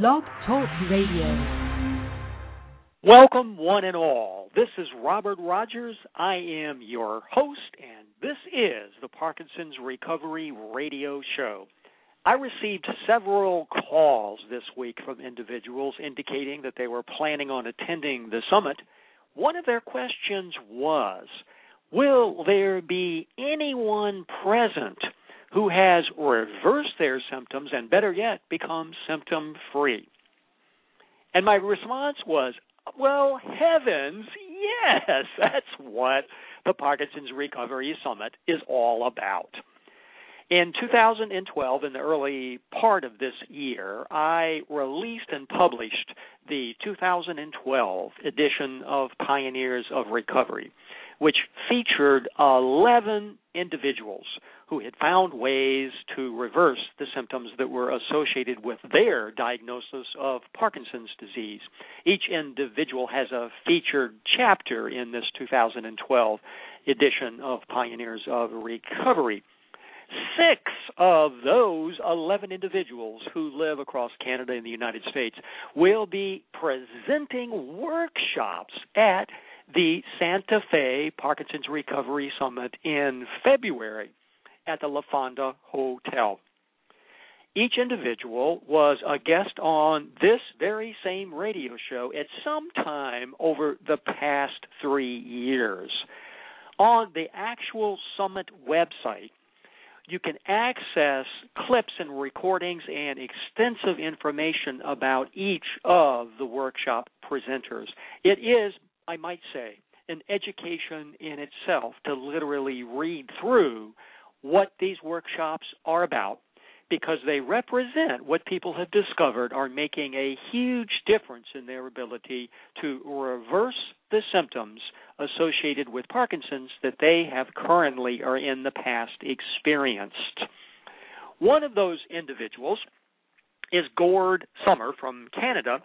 Blog Talk Radio. Welcome, one and all. This is Robert Rodgers. I am your host, and this is the Parkinson's Recovery Radio Show. I received several calls this week from individuals indicating that they were planning on attending the summit. One of their questions was Will there be anyone present who has reversed their symptoms and, better yet, become symptom free? And my response was, well, heavens, yes, that's what the Parkinson's Recovery Summit is all about. In 2012, in the early part of this year, I released and published the 2012 edition of Pioneers of Recovery, which featured 11 individuals who had found ways to reverse the symptoms that were associated with their diagnosis of Parkinson's disease. Each individual has a featured chapter in this 2012 edition of Pioneers of Recovery. Six of those 11 individuals who live across Canada and the United States will be presenting workshops at the Santa Fe Parkinson's Recovery Summit in February at the La Fonda Hotel. Each individual was a guest on this very same radio show at some time over the past three years. On the actual summit website, you can access clips and recordings and extensive information about each of the workshop presenters. It is, I might say, an education in itself to literally read through what these workshops are about because they represent what people have discovered are making a huge difference in their ability to reverse the symptoms associated with Parkinson's that they have currently or in the past experienced. One of those individuals is Gord Summer from Canada,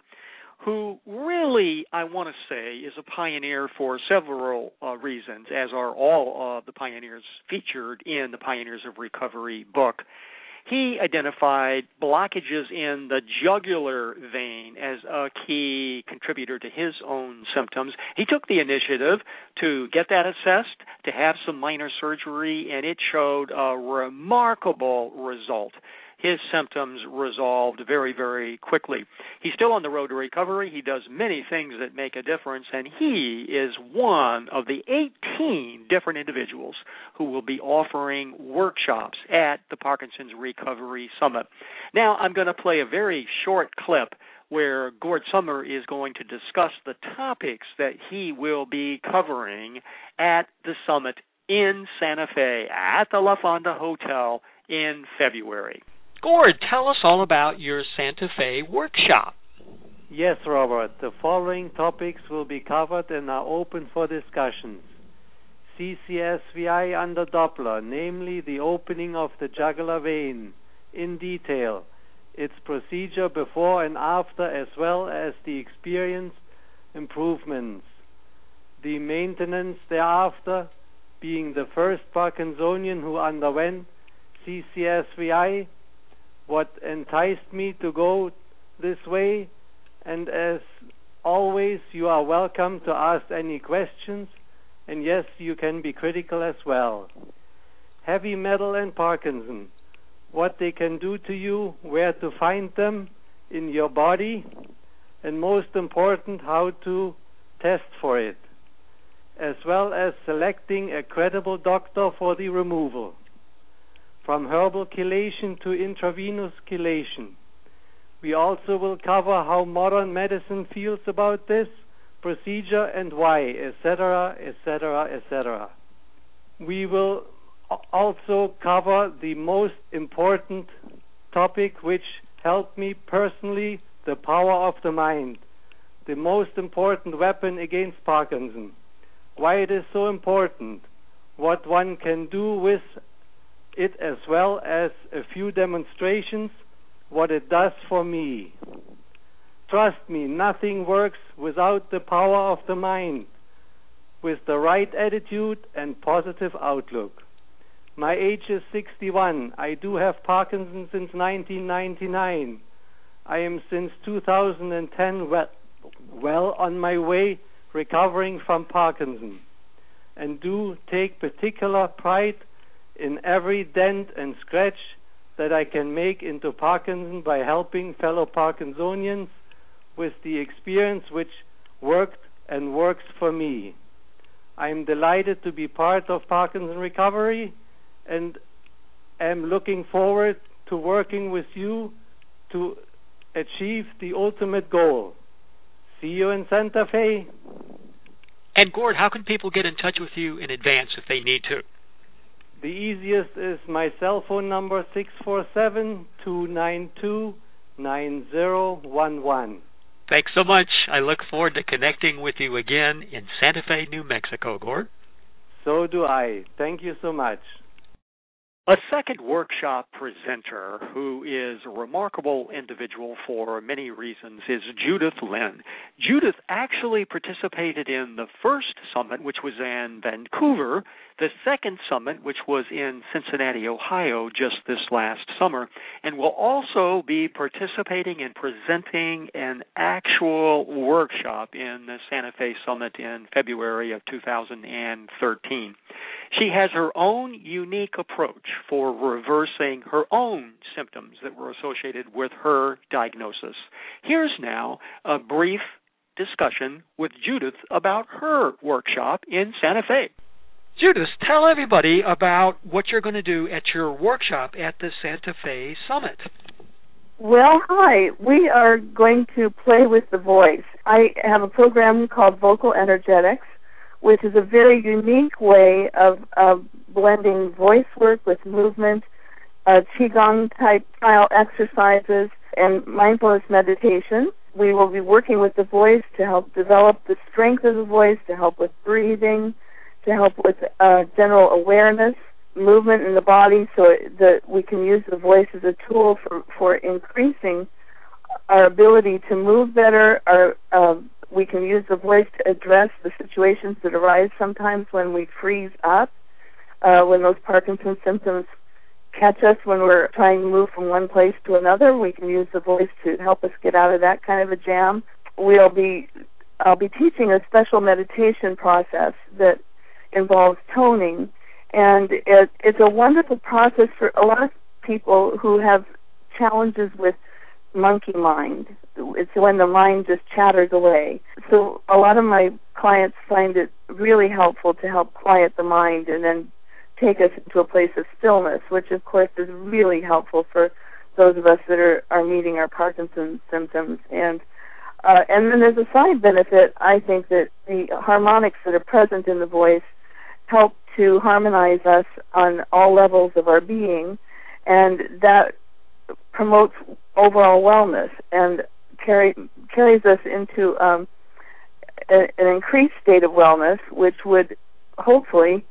who really, I want to say, is a pioneer for several uh, reasons, as are all of the pioneers featured in the Pioneers of Recovery book. He identified blockages in the jugular vein as a key contributor to his own symptoms. He took the initiative to get that assessed, to have some minor surgery, and it showed a remarkable result his symptoms resolved very, very quickly. He's still on the road to recovery. He does many things that make a difference, and he is one of the 18 different individuals who will be offering workshops at the Parkinson's Recovery Summit. Now, I'm going to play a very short clip where Gord Summer is going to discuss the topics that he will be covering at the summit in Santa Fe at the La Fonda Hotel in February. Gord, tell us all about your Santa Fe workshop. Yes, Robert. The following topics will be covered and are open for discussions. CCSVI under Doppler, namely the opening of the jugular vein, in detail, its procedure before and after, as well as the experienced improvements. The maintenance thereafter, being the first Parkinsonian who underwent CCSVI what enticed me to go this way. And as always, you are welcome to ask any questions. And yes, you can be critical as well. Heavy metal and Parkinson. What they can do to you, where to find them in your body, and most important, how to test for it, as well as selecting a credible doctor for the removal from herbal chelation to intravenous chelation. We also will cover how modern medicine feels about this procedure and why, etc., etc., etc. We will also cover the most important topic which helped me personally the power of the mind, the most important weapon against Parkinson, why it is so important, what one can do with it as well as a few demonstrations what it does for me. Trust me, nothing works without the power of the mind, with the right attitude and positive outlook. My age is 61. I do have Parkinson's since 1999. I am since 2010 well, well on my way recovering from Parkinson and do take particular pride in every dent and scratch that I can make into Parkinson by helping fellow Parkinsonians with the experience which worked and works for me. I am delighted to be part of Parkinson Recovery and am looking forward to working with you to achieve the ultimate goal. See you in Santa Fe. And Gord, how can people get in touch with you in advance if they need to? The easiest is my cell phone number six four seven two nine two nine zero one one. Thanks so much. I look forward to connecting with you again in Santa Fe, New Mexico, Gord. So do I. Thank you so much. A second workshop presenter who is a remarkable individual for many reasons is Judith Lynn. Judith actually participated in the first summit, which was in Vancouver, the second summit, which was in Cincinnati, Ohio, just this last summer, and will also be participating and presenting an actual workshop in the Santa Fe Summit in February of 2013. She has her own unique approach for reversing her own symptoms that were associated with her diagnosis. Here's now a brief discussion with Judith about her workshop in Santa Fe. Judith, tell everybody about what you're going to do at your workshop at the Santa Fe Summit. Well, hi. We are going to play with the voice. I have a program called Vocal Energetics, which is a very unique way of, of blending voice work with movement, uh, Qigong type style exercises, and mindfulness meditation. We will be working with the voice to help develop the strength of the voice, to help with breathing, to help with uh, general awareness, movement in the body, so that we can use the voice as a tool for for increasing our ability to move better. Our uh, we can use the voice to address the situations that arise sometimes when we freeze up, uh, when those Parkinson's symptoms catch us when we're trying to move from one place to another. We can use the voice to help us get out of that kind of a jam. We'll be I'll be teaching a special meditation process that involves toning, and it, it's a wonderful process for a lot of people who have challenges with monkey mind. It's when the mind just chatters away. So a lot of my clients find it really helpful to help quiet the mind and then take us into a place of stillness, which of course is really helpful for those of us that are, are meeting our Parkinson's symptoms. And uh, and then there's a side benefit. I think that the harmonics that are present in the voice help to harmonize us on all levels of our being, and that promotes overall wellness and carry, carries us into um, a, an increased state of wellness, which would hopefully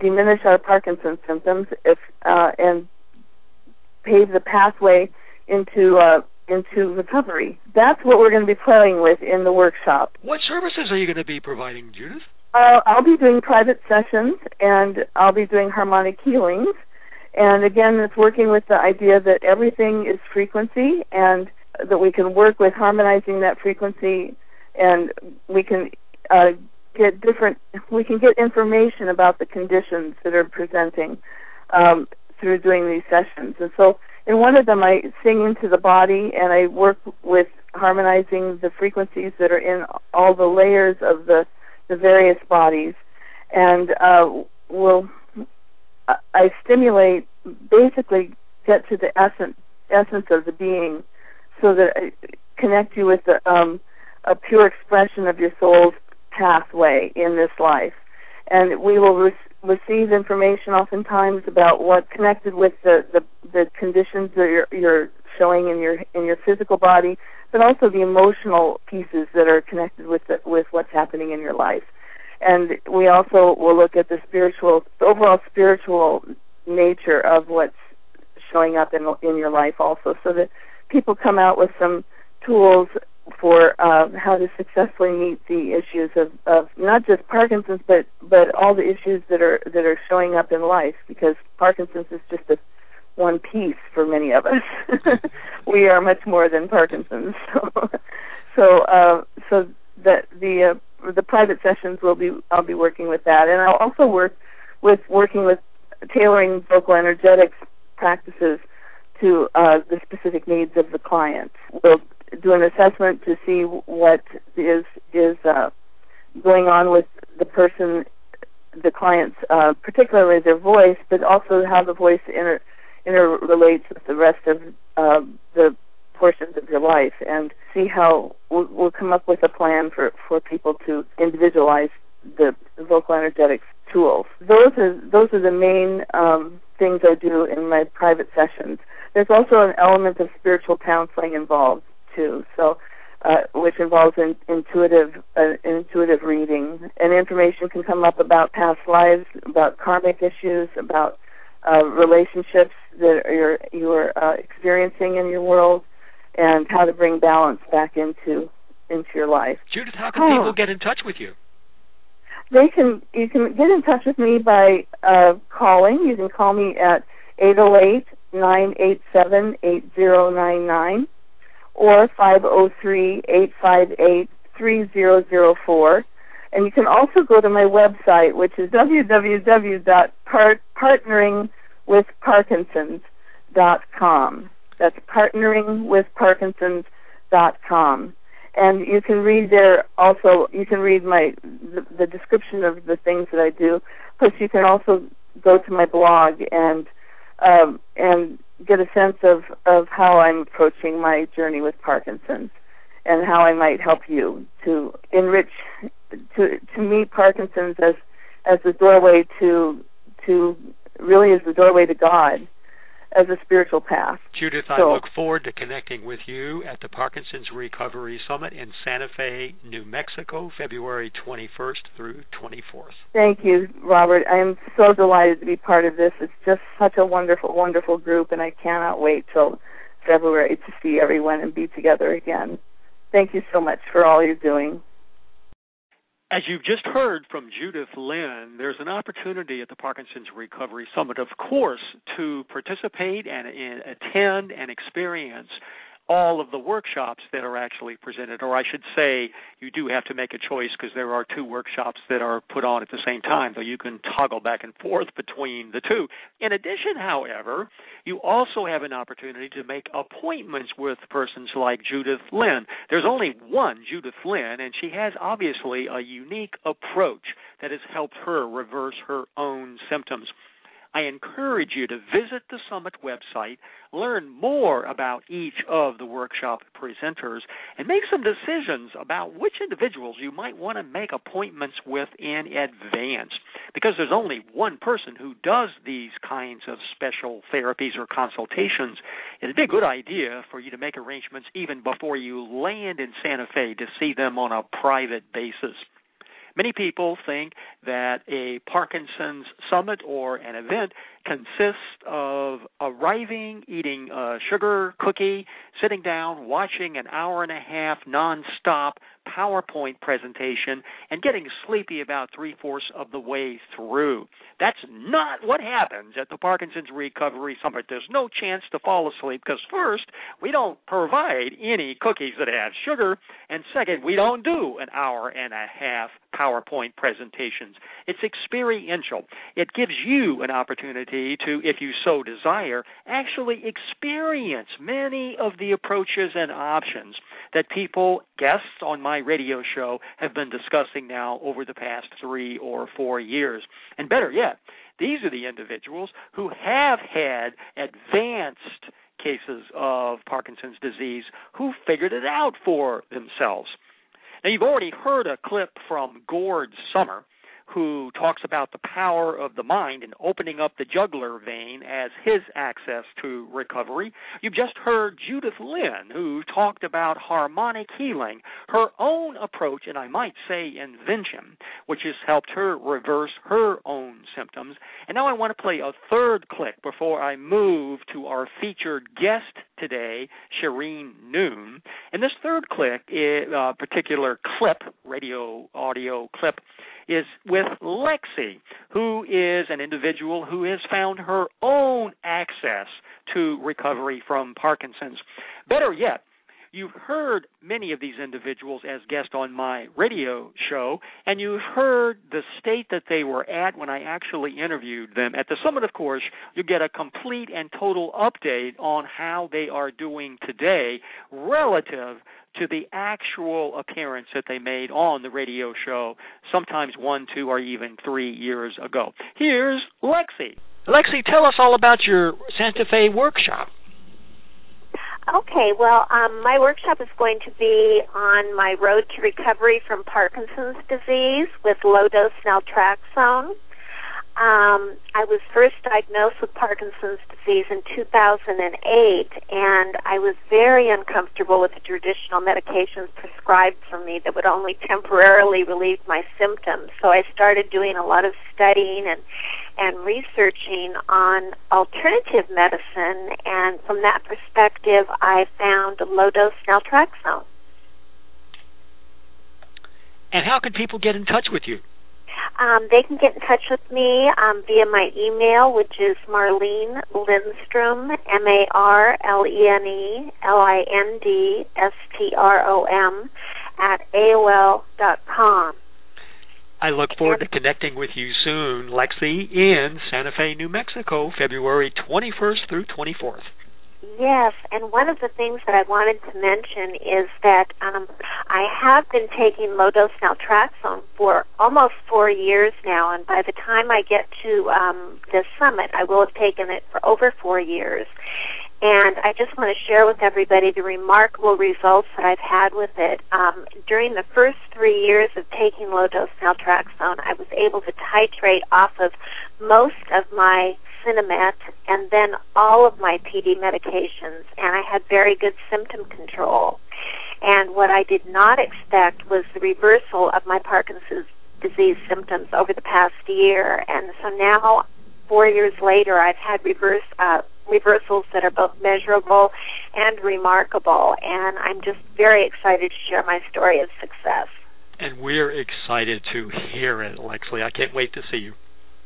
diminish our Parkinson's symptoms if uh, and pave the pathway into uh, into recovery. That's what we're going to be playing with in the workshop. What services are you going to be providing, Judith? Uh, I'll be doing private sessions and I'll be doing harmonic healings. And again, it's working with the idea that everything is frequency and that we can work with harmonizing that frequency and we can uh, get different, we can get information about the conditions that are presenting um, through doing these sessions. And so in one of them, I sing into the body and I work with harmonizing the frequencies that are in all the layers of the the various bodies, and uh, will I stimulate basically get to the essence essence of the being, so that I connect you with the, um, a pure expression of your soul's pathway in this life, and we will re- receive information oftentimes about what connected with the, the the conditions that you're, you're showing in your in your physical body, but also the emotional pieces that are connected with the, with what's happening in your life. And we also will look at the spiritual, the overall spiritual nature of what's showing up in in your life, also, so that people come out with some tools for uh, how to successfully meet the issues of, of not just Parkinson's, but but all the issues that are that are showing up in life. Because Parkinson's is just a one piece for many of us. we are much more than Parkinson's. So, so, uh, so the the uh, the private sessions will be I'll be working with that, and I'll also work with working with tailoring vocal energetics practices to uh, the specific needs of the client. We'll do an assessment to see what is is uh, going on with the person, the client's, uh, particularly their voice, but also how the voice inter interrelates with the rest of uh, the portions of your life, and see how we'll, we'll come up with a plan for for people to individualize the vocal energetics tools. Those are those are the main um, things I do in my private sessions. There's also an element of spiritual counseling involved too. So, uh, which involves in, intuitive uh, intuitive reading, and information can come up about past lives, about karmic issues, about uh, relationships that you're you're uh, experiencing in your world, and how to bring balance back into into your life. Judith, how can people get in touch with you? They can you can get in touch with me by uh, calling. You can call me at eight zero eight nine eight seven eight zero nine nine or five zero three eight five eight three zero zero four. And you can also go to my website, which is www.partneringwithparkinsons.com. That's partneringwithparkinsons.com and you can read there also you can read my the, the, description of the things that I do. Plus, you can also go to my blog and um, and get a sense of of how I'm approaching my journey with Parkinson's and how I might help you to enrich to to meet Parkinson's as as the doorway to to really is the doorway to God as a spiritual path. Judith, so, I look forward to connecting with you at the Parkinson's Recovery Summit in Santa Fe, New Mexico, February 21st through 24th. Thank you, Robert. I am so delighted to be part of this. It's just such a wonderful, wonderful group, and I cannot wait till February to see everyone and be together again. Thank you so much for all you're doing. As you've just heard from Judith Lynn, there's an opportunity at the Parkinson's Recovery Summit, of course, to participate and, and attend and experience all of the workshops that are actually presented, or I should say, you do have to make a choice because there are two workshops that are put on at the same time, though you can toggle back and forth between the two. In addition, however, you also have an opportunity to make appointments with persons like Judith Lynn. There's only one Judith Lynn, and she has obviously a unique approach that has helped her reverse her own symptoms. I encourage you to visit the Summit website, learn more about each of the workshop presenters, and make some decisions about which individuals you might want to make appointments with in advance. Because there's only one person who does these kinds of special therapies or consultations, it'd be a good idea for you to make arrangements even before you land in Santa Fe to see them on a private basis. Many people think that a Parkinson's summit or an event consists of arriving, eating a sugar cookie, sitting down, watching an hour and a half nonstop PowerPoint presentation, and getting sleepy about three fourths of the way through. That's not what happens at the Parkinson's Recovery Summit. There's no chance to fall asleep because, first, we don't provide any cookies that have sugar, and second, we don't do an hour and a half PowerPoint presentations. It's experiential. It gives you an opportunity to, if you so desire, actually experience many of the approaches and options that people, guests on my radio show, have been discussing now over the past three or four years. And better yet, these are the individuals who have had advanced cases of Parkinson's disease who figured it out for themselves. Now, you've already heard a clip from Gord Summer, who talks about the power of the mind and opening up the jugular vein as his access to recovery. You've just heard Judith Lynn, who talked about harmonic healing, her own approach, and I might say invention, which has helped her reverse her own symptoms. And now I want to play a third clip before I move to our featured guest today, Shereen Noon. And this third clip, uh, particular clip, radio audio clip, is with Lexi, who is an individual who has found her own access to recovery from Parkinson's. Better yet, You've heard many of these individuals as guests on my radio show, and you've heard the state that they were at when I actually interviewed them. At the summit, of course, you get a complete and total update on how they are doing today relative to the actual appearance that they made on the radio show, sometimes one, two, or even three years ago. Here's Lexi. Lexi, tell us all about your Santa Fe workshop. Okay, well, um, my workshop is going to be on my road to recovery from Parkinson's disease with low dose naltrexone. Um, I was first diagnosed with Parkinson's disease in 2008, and I was very uncomfortable with the traditional medications prescribed for me that would only temporarily relieve my symptoms. So I started doing a lot of studying and and researching on alternative medicine, and from that perspective, I found low dose naltrexone. And how can people get in touch with you? Um, they can get in touch with me um, via my email, which is Marlene Lindstrom, M A R L E N E L I N D S T R O M, at AOL dot com. I look forward to connecting with you soon, Lexi, in Santa Fe, New Mexico, February 21st through 24th. Yes, and one of the things that I wanted to mention is that um, I have been taking low dose naltrexone for almost four years now, and by the time I get to um, the summit, I will have taken it for over four years. And I just want to share with everybody the remarkable results that I've had with it. Um, during the first three years of taking low dose naltrexone, I was able to titrate off of most of my Sinemet and then all of my PD medications, and I had very good symptom control. And what I did not expect was the reversal of my Parkinson's disease symptoms over the past year. And so now, four years later, I've had reverse uh, reversals that are both measurable and remarkable. And I'm just very excited to share my story of success. And we're excited to hear it, Lexi. I can't wait to see you.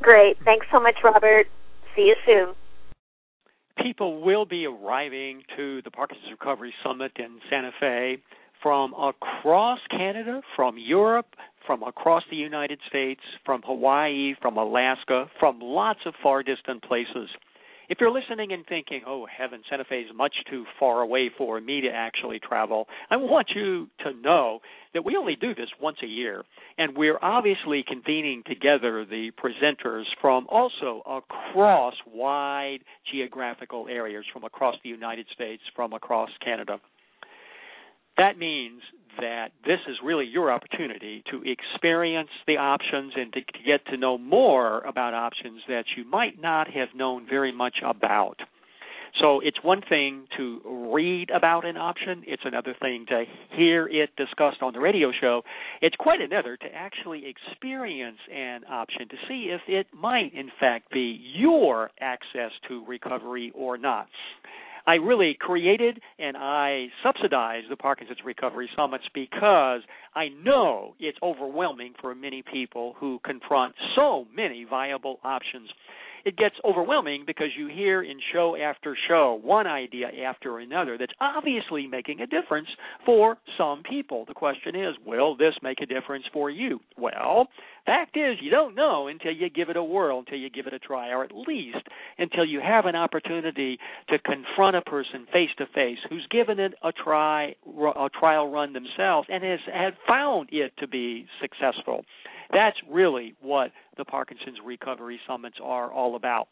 Great. Thanks so much, Robert. See you soon. People will be arriving to the Parkinson's Recovery Summit in Santa Fe from across Canada, from Europe, from across the United States, from Hawaii, from Alaska, from lots of far distant places. If you're listening and thinking, oh, heaven, Santa Fe is much too far away for me to actually travel, I want you to know that we only do this once a year. And we're obviously convening together the presenters from also across wide geographical areas, from across the United States, from across Canada. That means that this is really your opportunity to experience the options and to, get to know more about options that you might not have known very much about. So it's one thing to read about an option, it's another thing to hear it discussed on the radio show. It's quite another to actually experience an option to see if it might, in fact, be your access to recovery or not. I really created and I subsidize the Parkinson's Recovery Summits because I know it's overwhelming for many people who confront so many viable options it gets overwhelming because you hear in show after show one idea after another that's obviously making a difference for some people. The question is, will this make a difference for you? Well, fact is, you don't know until you give it a whirl, until you give it a try, or at least until you have an opportunity to confront a person face to face who's given it a try, a trial run themselves, and has had found it to be successful. That's really what the Parkinson's Recovery Summits are all about.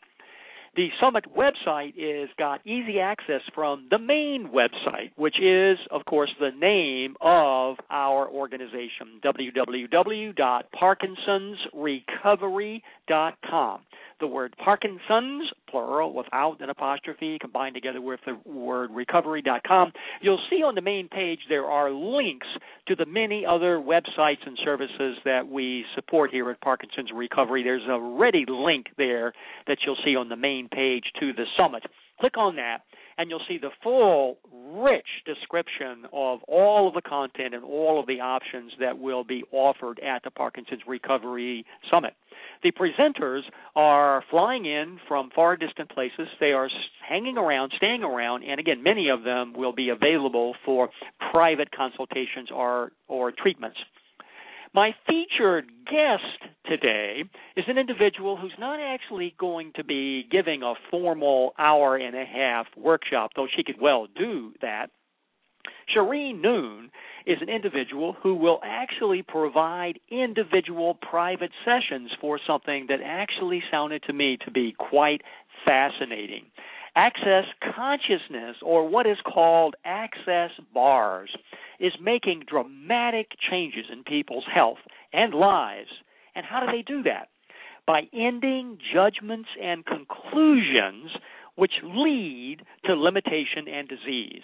The summit website is got easy access from the main website, which is, of course, the name of our organization, www.parkinsonsrecovery.com the word Parkinson's, plural, without an apostrophe, combined together with the word recovery.com. You'll see on the main page there are links to the many other websites and services that we support here at Parkinson's Recovery. There's a ready link there that you'll see on the main page to the summit. Click on that and you'll see the full, rich description of all of the content and all of the options that will be offered at the Parkinson's Recovery Summit. The presenters are flying in from far distant places. They are hanging around, staying around, and again, many of them will be available for private consultations or, or treatments. My featured guest today is an individual who's not actually going to be giving a formal hour and a half workshop, though she could well do that. Shereen Noon is an individual who will actually provide individual private sessions for something that actually sounded to me to be quite fascinating. Access consciousness, or what is called access bars, is making dramatic changes in people's health and lives. And how do they do that? By ending judgments and conclusions which lead to limitation and disease.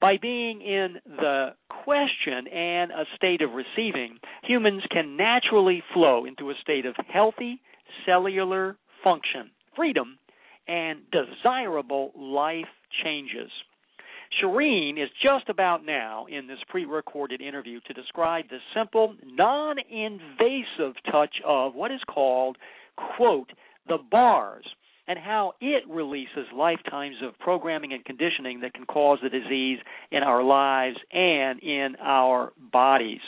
By being in the question and a state of receiving, humans can naturally flow into a state of healthy cellular function, freedom, and desirable life changes. Shereen is just about now in this pre recorded interview to describe the simple, non invasive touch of what is called, quote, the bars, and how it releases lifetimes of programming and conditioning that can cause the disease in our lives and in our bodies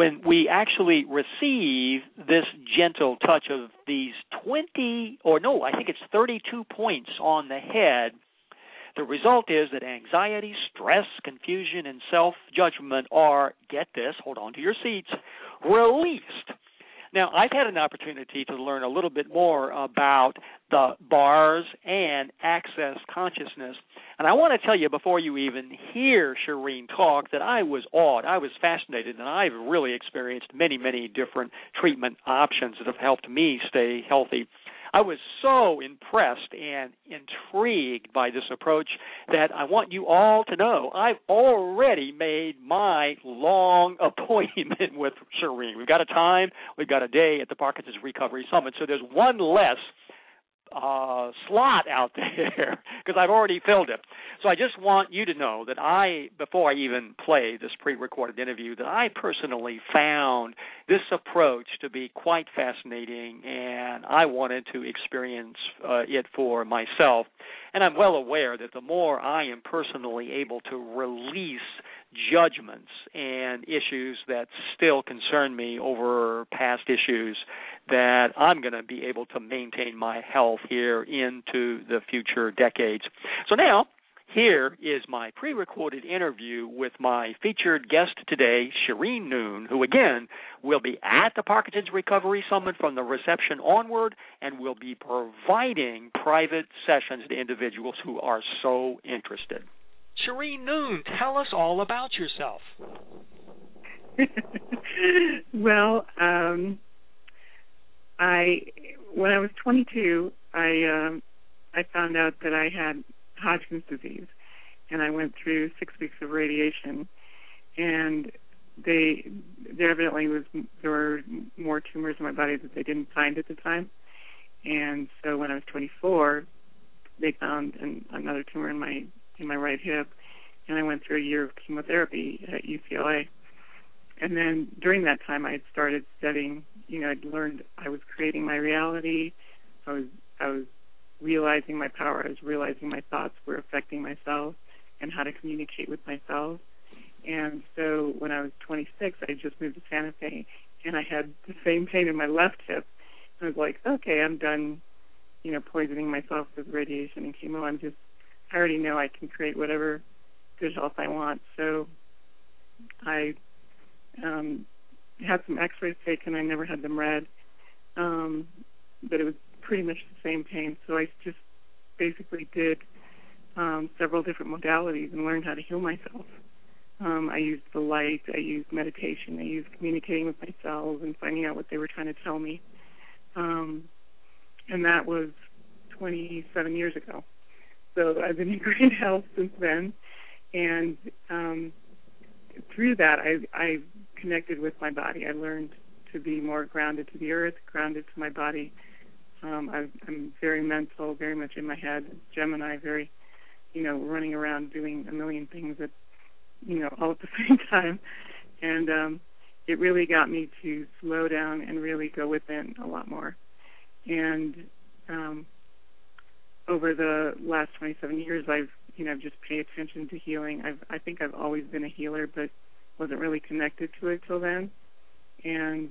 when we actually receive this gentle touch of these 20 or no, I think it's 32 points on the head, the result is that anxiety, stress, confusion, and self judgment are, get this, hold on to your seats, released now, I've had an opportunity to learn a little bit more about the bars and access consciousness. And I want to tell you before you even hear Shereen talk that I was awed. I was fascinated, and I've really experienced many, many different treatment options that have helped me stay healthy I was so impressed and intrigued by this approach that I want you all to know I've already made my long appointment with Shereen. We've got a time, we've got a day at the Parkinson's Recovery Summit, so there's one less uh, slot out there because I've already filled it. So I just want you to know that I, before I even play this pre-recorded interview, that I personally found this approach to be quite fascinating, and I wanted to experience uh, it for myself. And I'm well aware that the more I am personally able to release judgments and issues that still concern me over past issues that I'm going to be able to maintain my health here into the future decades. So now, here is my pre recorded interview with my featured guest today, Shereen Noon, who again will be at the Parkinson's Recovery Summit from the reception onward and will be providing private sessions to individuals who are so interested. Shereen Noon, tell us all about yourself. well, um, I when I was 22, I um, I found out that I had Hodgkin's disease, and I went through six weeks of radiation, and they there evidently was there were more tumors in my body that they didn't find at the time, and so when I was 24, they found an, another tumor in my in my right hip, and I went through a year of chemotherapy at UCLA. And then during that time, I had started studying. You know, I'd learned I was creating my reality. I was I was realizing my power. I was realizing my thoughts were affecting myself and how to communicate with myself. And so when I was 26, I just moved to Santa Fe, and I had the same pain in my left hip. And I was like, okay, I'm done, you know, poisoning myself with radiation and chemo. I'm just, I already know I can create whatever health I want. So I um, had some X-rays taken. I never had them read, um, but it was pretty much the same pain. So I just basically did um, several different modalities and learned how to heal myself. Um, I used the light. I used meditation. I used communicating with my cells and finding out what they were trying to tell me. Um, and that was 27 years ago. So I've been in great health since then and um, through that, I, I connected with my body. I learned to be more grounded to the earth, grounded to my body. Um, I, I'm very mental, very much in my head. Gemini, very you know, running around doing a million things at, you know, all at the same time. And um, it really got me to slow down and really go within a lot more. And um, over the last 27 years, I've, you know, just paid attention to healing. I've, I think I've always been a healer, but wasn't really connected to it till then. And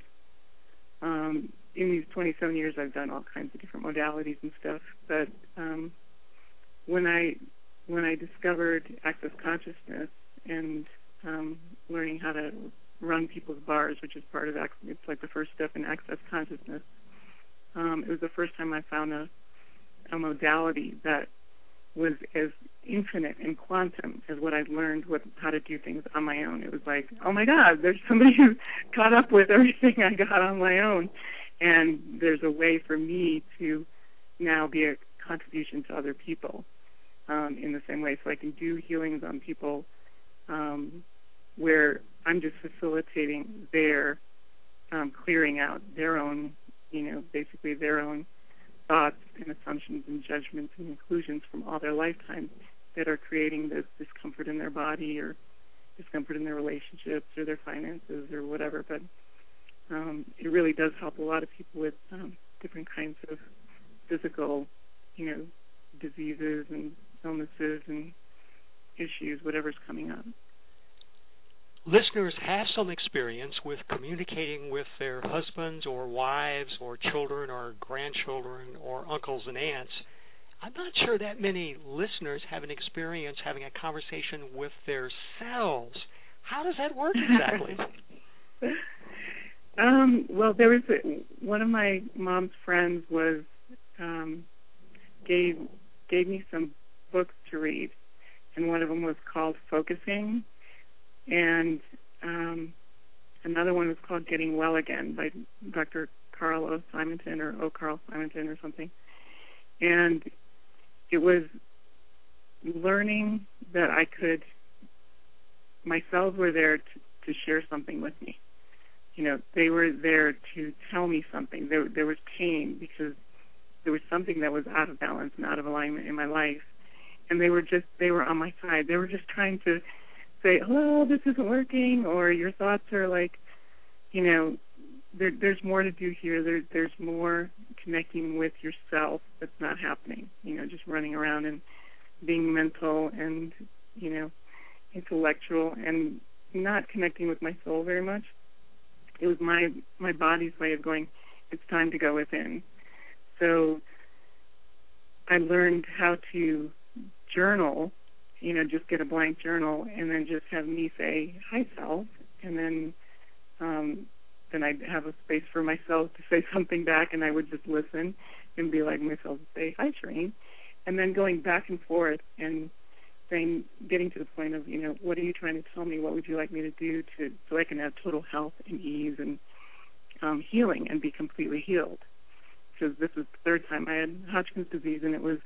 um, in these 27 years, I've done all kinds of different modalities and stuff. But um, when I when I discovered access consciousness and um, learning how to run people's bars, which is part of access, it's like the first step in access consciousness. Um, it was the first time I found a, a modality that was as infinite and quantum as what I'd learned with how to do things on my own. It was like, oh my God, there's somebody who caught up with everything I got on my own, and there's a way for me to now be a contribution to other people um, in the same way. So I can do healings on people um, where I'm just facilitating their um, clearing out their own, you know, basically their own thoughts and assumptions and judgments and conclusions from all their lifetime that are creating this discomfort in their body or discomfort in their relationships or their finances or whatever. But um, it really does help a lot of people with um, different kinds of physical, you know, diseases and illnesses and issues, whatever's coming up listeners have some experience with communicating with their husbands or wives or children or grandchildren or uncles and aunts, I'm not sure that many listeners have an experience having a conversation with their selves. How does that work exactly? um, well, there was a, one of my mom's friends was um, gave gave me some books to read, and one of them was called Focusing and um, another one was called Getting Well Again by Dr. Carl O. Simonton or O. Carl Simonton or something. And it was learning that I could, my cells were there to, to share something with me. You know, they were there to tell me something. There, there was pain because there was something that was out of balance and out of alignment in my life. And they were just, they were on my side. They were just trying to say, "Hello, this isn't working," or your thoughts are like, you know, there, there's more to do here. There, there's more connecting with yourself that's not happening. You know, just running around and being mental and you know intellectual and not connecting with my soul very much. It was my my body's way of going. It's time to go within. So I learned how to journal you know, just get a blank journal and then just have me say, hi, self, and then um, then I'd have a space for myself to say something back, and I would just listen and be like myself, say, hi, Shereen, and then going back and forth and saying, getting to the point of, you know, what are you trying to tell me? What would you like me to do to so I can have total health and ease and um, healing and be completely healed? Because this was the third time I had Hodgkin's disease, and it was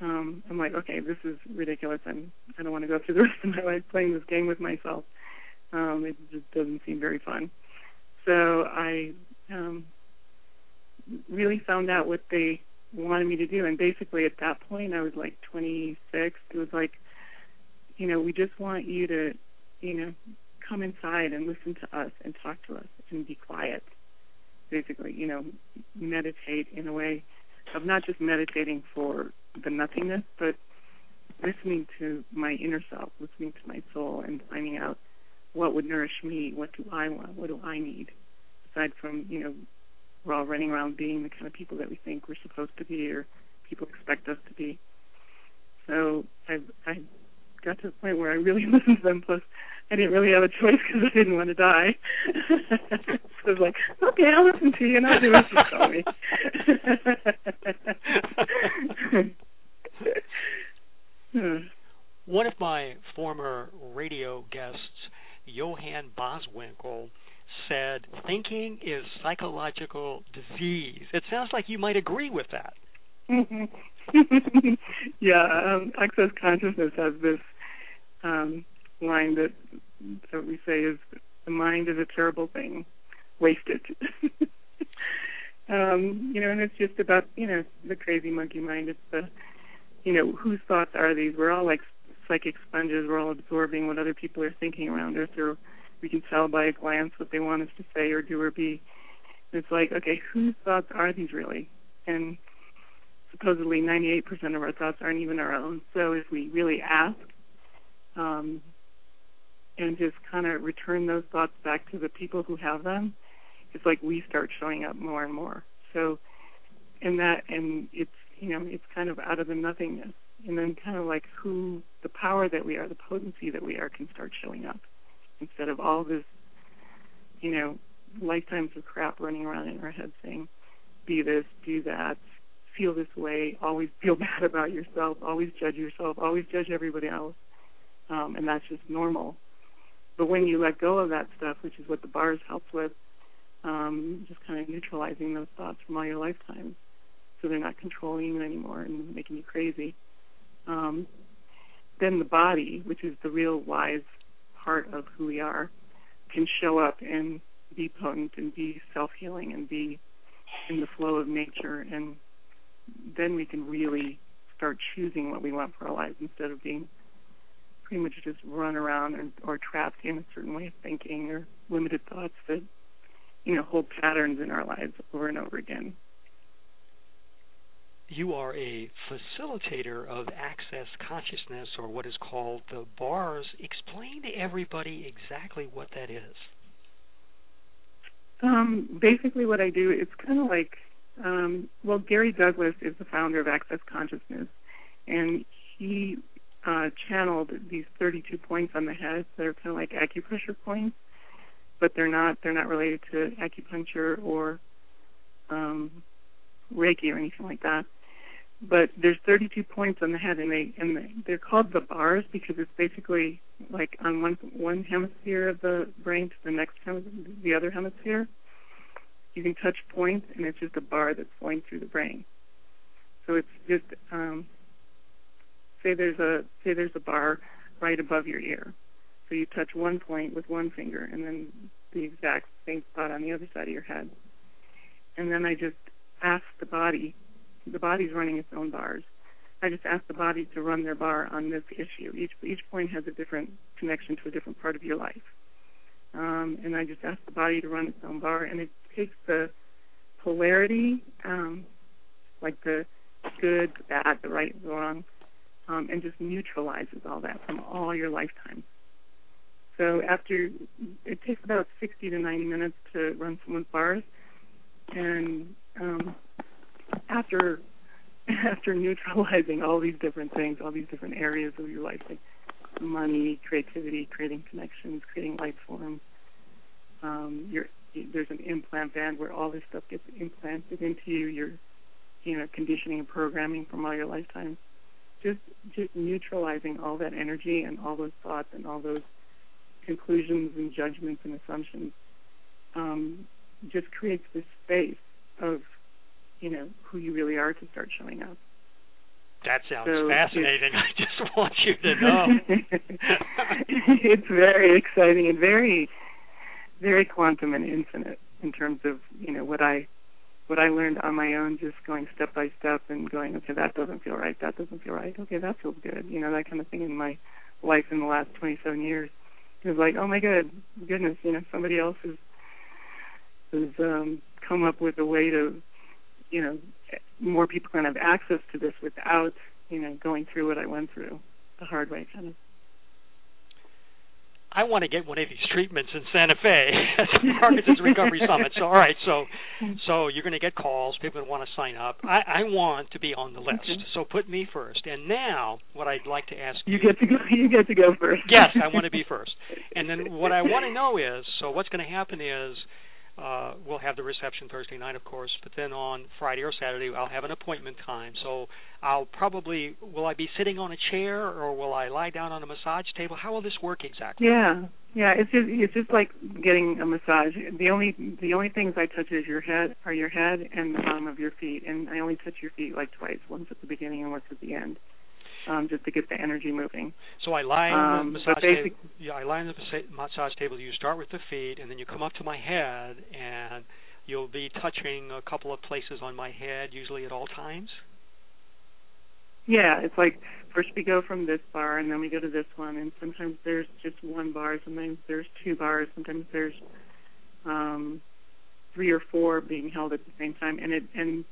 um, I'm like, okay, this is ridiculous. I'm I don't want to go through the rest of my life playing this game with myself. Um, it just doesn't seem very fun. So I um, really found out what they wanted me to do, and basically at that point I was like 26. It was like, you know, we just want you to, you know, come inside and listen to us and talk to us and be quiet. Basically, you know, meditate in a way of not just meditating for the nothingness, but listening to my inner self, listening to my soul, and finding out what would nourish me, what do I want, what do I need, aside from you know we're all running around being the kind of people that we think we're supposed to be or people expect us to be. So I I got to the point where I really listened to them. Plus, I didn't really have a choice because I didn't want to die. so I was like, okay, I'll listen to you and I'll do what you tell me. One of my former radio guests, Johann Boswinkel, said thinking is psychological disease. It sounds like you might agree with that. yeah, um, access consciousness has this um, line that that we say is the mind is a terrible thing, waste it. um, you know, and it's just about you know the crazy monkey mind. It's the you know, whose thoughts are these? We're all like psychic sponges. We're all absorbing what other people are thinking around us, or we can tell by a glance what they want us to say or do or be. It's like, okay, whose thoughts are these really? And supposedly 98% of our thoughts aren't even our own. So if we really ask um, and just kind of return those thoughts back to the people who have them, it's like we start showing up more and more. So, and that, and it's you know, it's kind of out of the nothingness, and then kind of like who the power that we are, the potency that we are, can start showing up instead of all this, you know, lifetimes of crap running around in our head saying, "Be this, do that." Feel this way, always feel bad about yourself, always judge yourself, always judge everybody else, um, and that's just normal. But when you let go of that stuff, which is what the bars helps with, um, just kind of neutralizing those thoughts from all your lifetimes, so they're not controlling you anymore and making you crazy. Um, then the body, which is the real wise part of who we are, can show up and be potent and be self healing and be in the flow of nature and then we can really start choosing what we want for our lives instead of being pretty much just run around or, or trapped in a certain way of thinking or limited thoughts that you know hold patterns in our lives over and over again. You are a facilitator of access consciousness, or what is called the bars. Explain to everybody exactly what that is. Um, basically, what I do, it's kind of like, um, well, Gary Douglas is the founder of Access Consciousness, and he uh, channeled these 32 points on the head that are kind of like acupressure points, but they're not they're not related to acupuncture or um, Reiki or anything like that. But there's 32 points on the head, and they and they, they're called the bars because it's basically like on one one hemisphere of the brain to the next the other hemisphere. You can touch points, and it's just a bar that's flowing through the brain. So it's just um, say there's a say there's a bar right above your ear. So you touch one point with one finger and then the exact same spot on the other side of your head. And then I just ask the body the body's running its own bars. I just ask the body to run their bar on this issue. Each each point has a different connection to a different part of your life. Um, and I just ask the body to run its own bar and it takes the polarity, um, like the good, the bad, the right, the wrong, um, and just neutralizes all that from all your lifetime. So after it takes about 60 to 90 minutes to run someone's bars, and um, after after neutralizing all these different things, all these different areas of your life, like money, creativity, creating connections, creating life forms, um, your there's an implant band where all this stuff gets implanted into you. Your you know conditioning and programming from all your lifetimes just just neutralizing all that energy and all those thoughts and all those conclusions and judgments and assumptions um, just creates this space of you know who you really are to start showing up. That sounds so fascinating. I just want you to know. it's very exciting and very, very quantum and infinite in terms of you know what I what I learned on my own, just going step by step and going, okay, that doesn't feel right, that doesn't feel right, okay, that feels good, you know, that kind of thing in my life in the last 27 years. It was like, oh my good goodness, you know, somebody else has has um, come up with a way to, you know, more people can have access to this without, you know, going through what I went through the hard way, kind of. I want to get one of these treatments in Santa Fe at the Parkinson's Recovery Summit. So, all right, so so you're going to get calls. People want to sign up. I, I want to be on the list. Okay. So put me first. And now, what I'd like to ask you, you get to go. You get to go first. yes, I want to be first. And then what I want to know is, so what's going to happen is uh, we'll have the reception Thursday night, of course, but then on Friday or Saturday I'll have an appointment time. So I'll probably will I be sitting on a chair or will I lie down on a massage table? How will this work exactly? Yeah, yeah, it's just it's just like getting a massage. The only the only things I touch is your head, are your head and the bottom of your feet, and I only touch your feet like twice, once at the beginning and once at the end um, just to get the energy moving. So I lie on um, the massage table. Yeah, I lie on the massage table. You start with the feet, and then you come up to my head, and you'll be touching a couple of places on my head, usually at all times. Yeah, it's like first we go from this bar and then we go to this one, and sometimes there's just one bar, sometimes there's two bars, sometimes there's um, three or four being held at the same time, and it and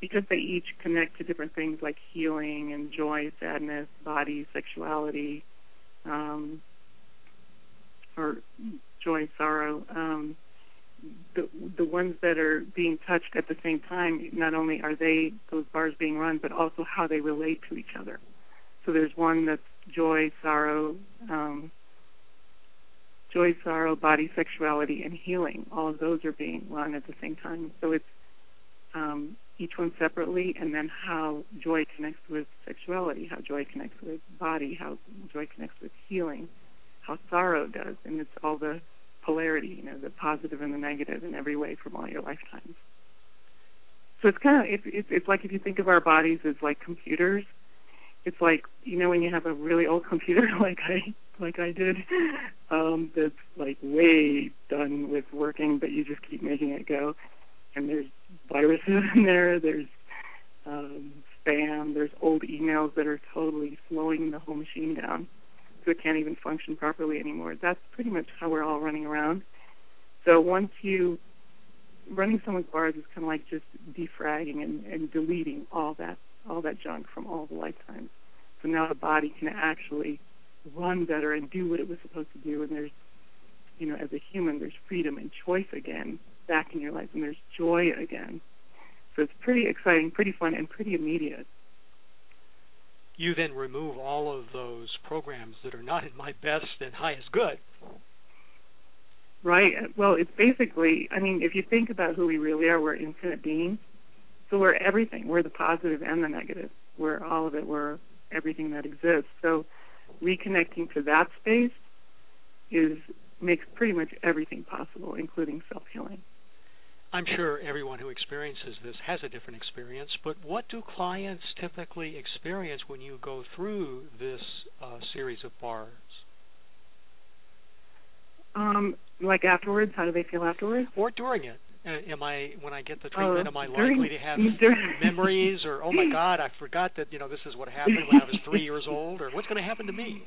because they each connect to different things like healing and joy, sadness, body, sexuality, um, or joy, sorrow. Um, the the ones that are being touched at the same time, not only are they those bars being run, but also how they relate to each other. So there's one that's joy, sorrow, um, joy, sorrow, body, sexuality, and healing. All of those are being run at the same time. So it's um, each one separately, and then how joy connects with sexuality, how joy connects with body, how joy connects with healing, how sorrow does, and it's all the polarity, you know, the positive and the negative in every way from all your lifetimes. So it's kind of it's, it's like if you think of our bodies as like computers, it's like you know when you have a really old computer like I like I did, um, that's like way done with working, but you just keep making it go. And there's viruses in there. There's um, spam. There's old emails that are totally slowing the whole machine down so it can't even function properly anymore. That's pretty much how we're all running around. So once you running someone's bars is kind of like just defragging and, and deleting all that all that junk from all the lifetimes. So now the body can actually run better and do what it was supposed to do. And there's, you know, as a human, there's freedom and choice again back in your life, and there's joy again. So it's pretty exciting, pretty fun, and pretty immediate you then remove all of those programs that are not in my best and highest good. Right. Well, it's basically, I mean, if you think about who we really are, we're infinite beings. So we're everything. We're the positive and the negative. We're all of it. We're everything that exists. So reconnecting to that space is makes pretty much everything possible, including self healing. I'm sure everyone who experiences this has a different experience, but what do clients typically experience when you go through this uh, series of bars? Um, like afterwards, how do they feel afterwards? Or during it? Uh, am I when I get the treatment? Uh, am I during, likely to have memories, or oh my God, I forgot that you know this is what happened when I was three years old, or what's going to happen to me?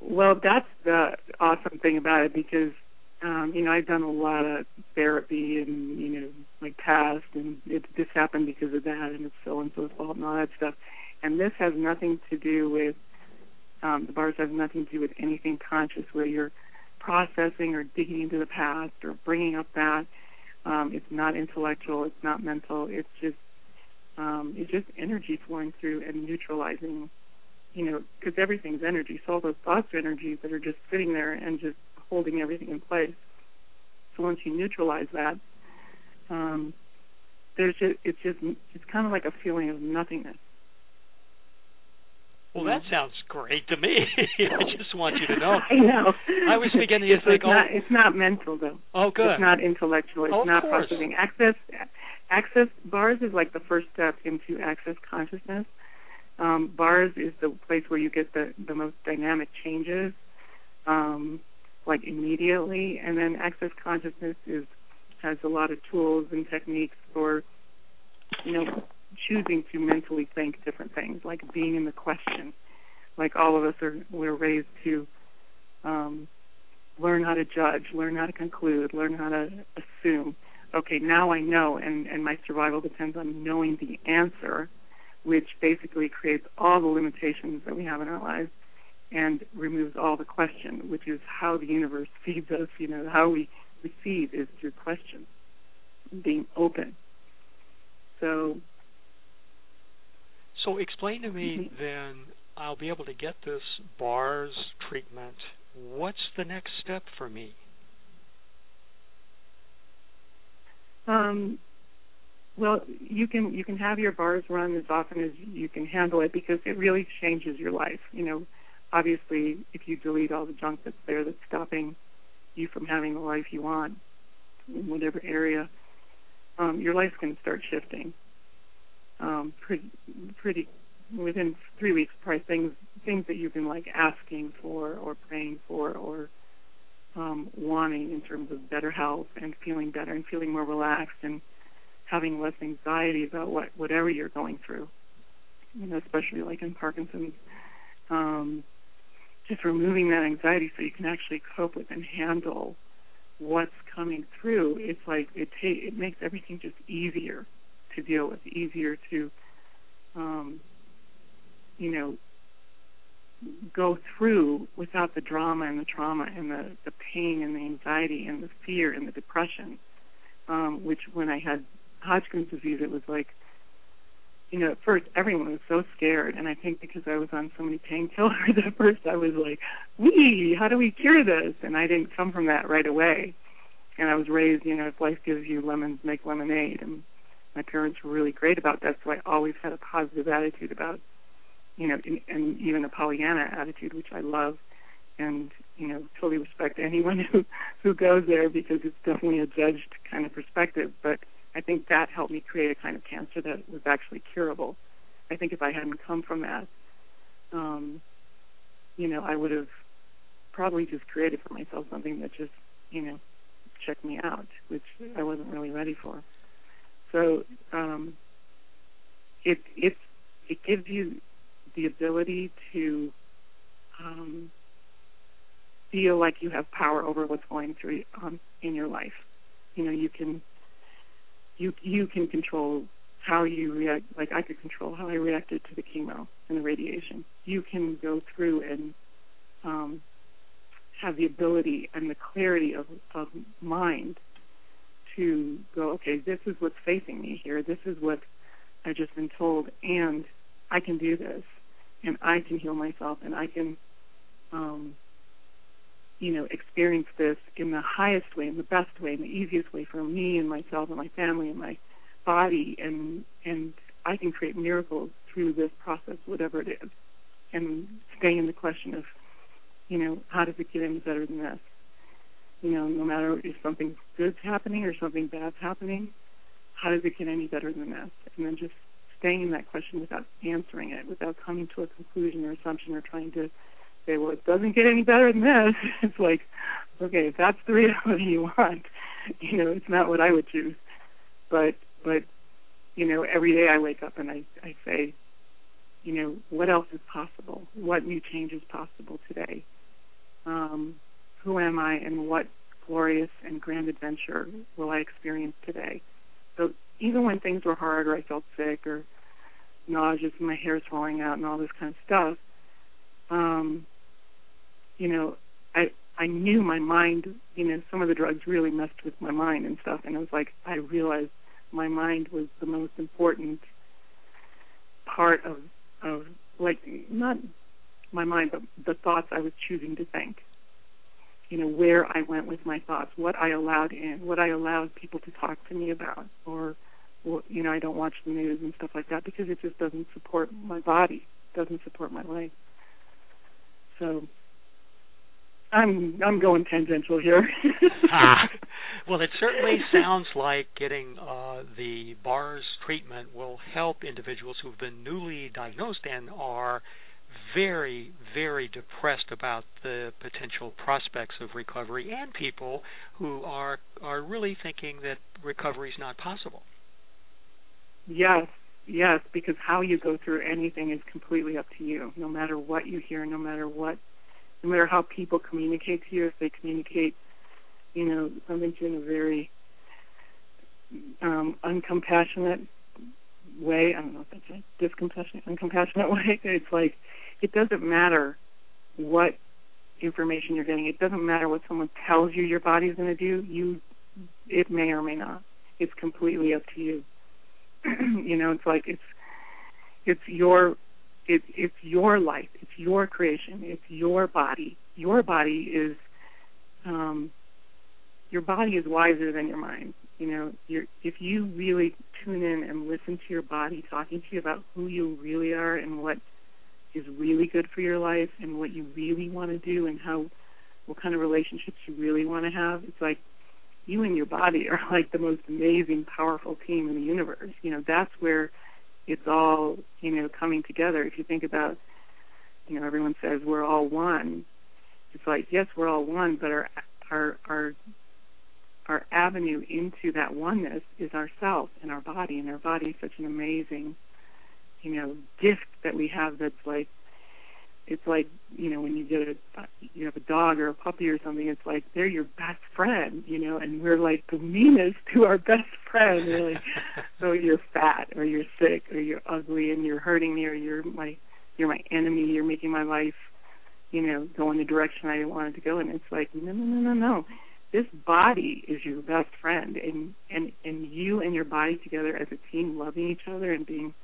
Well, that's the awesome thing about it because um, you know, I've done a lot of therapy and, you know, my past and it this happened because of that and it's so and so's fault and all that stuff. And this has nothing to do with um the bars have nothing to do with anything conscious where you're processing or digging into the past or bringing up that. Um, it's not intellectual, it's not mental, it's just um, it's just energy flowing through and neutralizing, you know, because everything's energy. So all those thoughts are energies that are just sitting there and just holding everything in place. So once you neutralize that, um, there's just it's just it's kind of like a feeling of nothingness. Well, that sounds great to me. I just want you to know. I know. I was beginning to think, it's not, it's not mental though. Oh, good. It's not intellectual. It's oh, not course. processing. Access, access bars is like the first step into access consciousness. Um, bars is the place where you get the the most dynamic changes. Um, like immediately, and then access consciousness is has a lot of tools and techniques for you know choosing to mentally think different things, like being in the question. Like all of us are, we're raised to um, learn how to judge, learn how to conclude, learn how to assume. Okay, now I know, and and my survival depends on knowing the answer, which basically creates all the limitations that we have in our lives and removes all the question, which is how the universe feeds us. You know, how we receive is through question, being open. So. So explain to me mm-hmm. then. I'll be able to get this bars treatment. What's the next step for me? Um, well, you can you can have your bars run as often as you can handle it because it really changes your life. You know, obviously, if you delete all the junk that's there that's stopping you from having the life you want in whatever area, um, your life's going to start shifting. Um, pretty, pretty within three weeks, probably things things that you've been like asking for or praying for or um, wanting in terms of better health and feeling better and feeling more relaxed and having less anxiety about what whatever you're going through. you know, especially like in Parkinson's, um, just removing that anxiety so you can actually cope with and handle what's coming through. It's like it ta- it makes everything just easier to deal with, easier to, um, you know, go through without the drama and the trauma and the the pain and the anxiety and the fear and the depression. Um, which when I had Hodgkin's disease, it was like you know, at first everyone was so scared, and I think because I was on so many painkillers, at first I was like, "Wee, how do we cure this?" And I didn't come from that right away. And I was raised, you know, if life gives you lemons, make lemonade. And my parents were really great about that, so I always had a positive attitude about, you know, and, and even a Pollyanna attitude, which I love, and you know, totally respect anyone who who goes there because it's definitely a judged kind of perspective, but I think that helped me create a kind of cancer that was actually curable. I think if I hadn't come from that, um, you know, I would have probably just created for myself something that just, you know, checked me out, which I wasn't really ready for. So um, it it it gives you the ability to um, feel like you have power over what's going through um, in your life. You know, you can you you can control how you react. Like I could control how I reacted to the chemo and the radiation. You can go through and um, have the ability and the clarity of, of mind to go, okay, this is what's facing me here. This is what I've just been told, and I can do this, and I can heal myself, and I can um, you know, experience this in the highest way, in the best way, in the easiest way for me and myself and my family and my body, and and I can create miracles through this process, whatever it is, and staying in the question of, you know, how does it get any better than this? You know, no matter if something good's happening or something bad's happening, how does it get any better than this? And then just staying in that question without answering it, without coming to a conclusion or assumption or trying to say, well, it doesn't get any better than this. It's like, okay, if that's the reality you want, you know, it's not what I would choose. But, but, you know, every day I wake up and I, I say, you know, what else is possible? What new change is possible today? Um, who am I and what glorious and grand adventure will I experience today? So even when things were hard or I felt sick or nauseous and my hair's falling out and all this kind of stuff, um, you know, I I knew my mind, you know, some of the drugs really messed with my mind and stuff, and it was like I realized my mind was the most important part of of like not my mind, but the thoughts I was choosing to think. You know, where I went with my thoughts, what I allowed in, what I allowed people to talk to me about, or, or you know, I don't watch the news and stuff like that because it just doesn't support my body, doesn't support my life. So I'm I'm going tangential here. ah, well, it certainly sounds like getting uh, the bars treatment will help individuals who've been newly diagnosed and are very, very depressed about the potential prospects of recovery, and people who are are really thinking that recovery is not possible. Yes, yes, because how you go through anything is completely up to you. No matter what you hear, no matter what no matter how people communicate to you, if they communicate, you know, something to you in a very um, uncompassionate way, I don't know if that's a discompassionate, uncompassionate way, it's like it doesn't matter what information you're getting. It doesn't matter what someone tells you your body's going to do. You, it may or may not. It's completely up to you. you know, it's like it's it's your it, it's your life. It's your creation. It's your body. Your body is, um, your body is wiser than your mind. You know, you're, if you really tune in and listen to your body talking to you about who you really are and what is really good for your life and what you really want to do and how, what kind of relationships you really want to have, it's like you and your body are like the most amazing, powerful team in the universe. You know, that's where it's all you know coming together. If you think about, you know, everyone says we're all one. It's like yes, we're all one, but our our our our avenue into that oneness is ourself and our body, and our body is such an amazing you know gift that we have that's like it's like you know when you get a you have a dog or a puppy or something it's like they're your best friend you know and we're like the meanest to our best friend really. So you're fat or you're sick or you're ugly and you're hurting me or you're my you're my enemy you're making my life you know go in the direction i wanted to go and it's like no no no no no. This body is your best friend and and and you and your body together as a team loving each other and being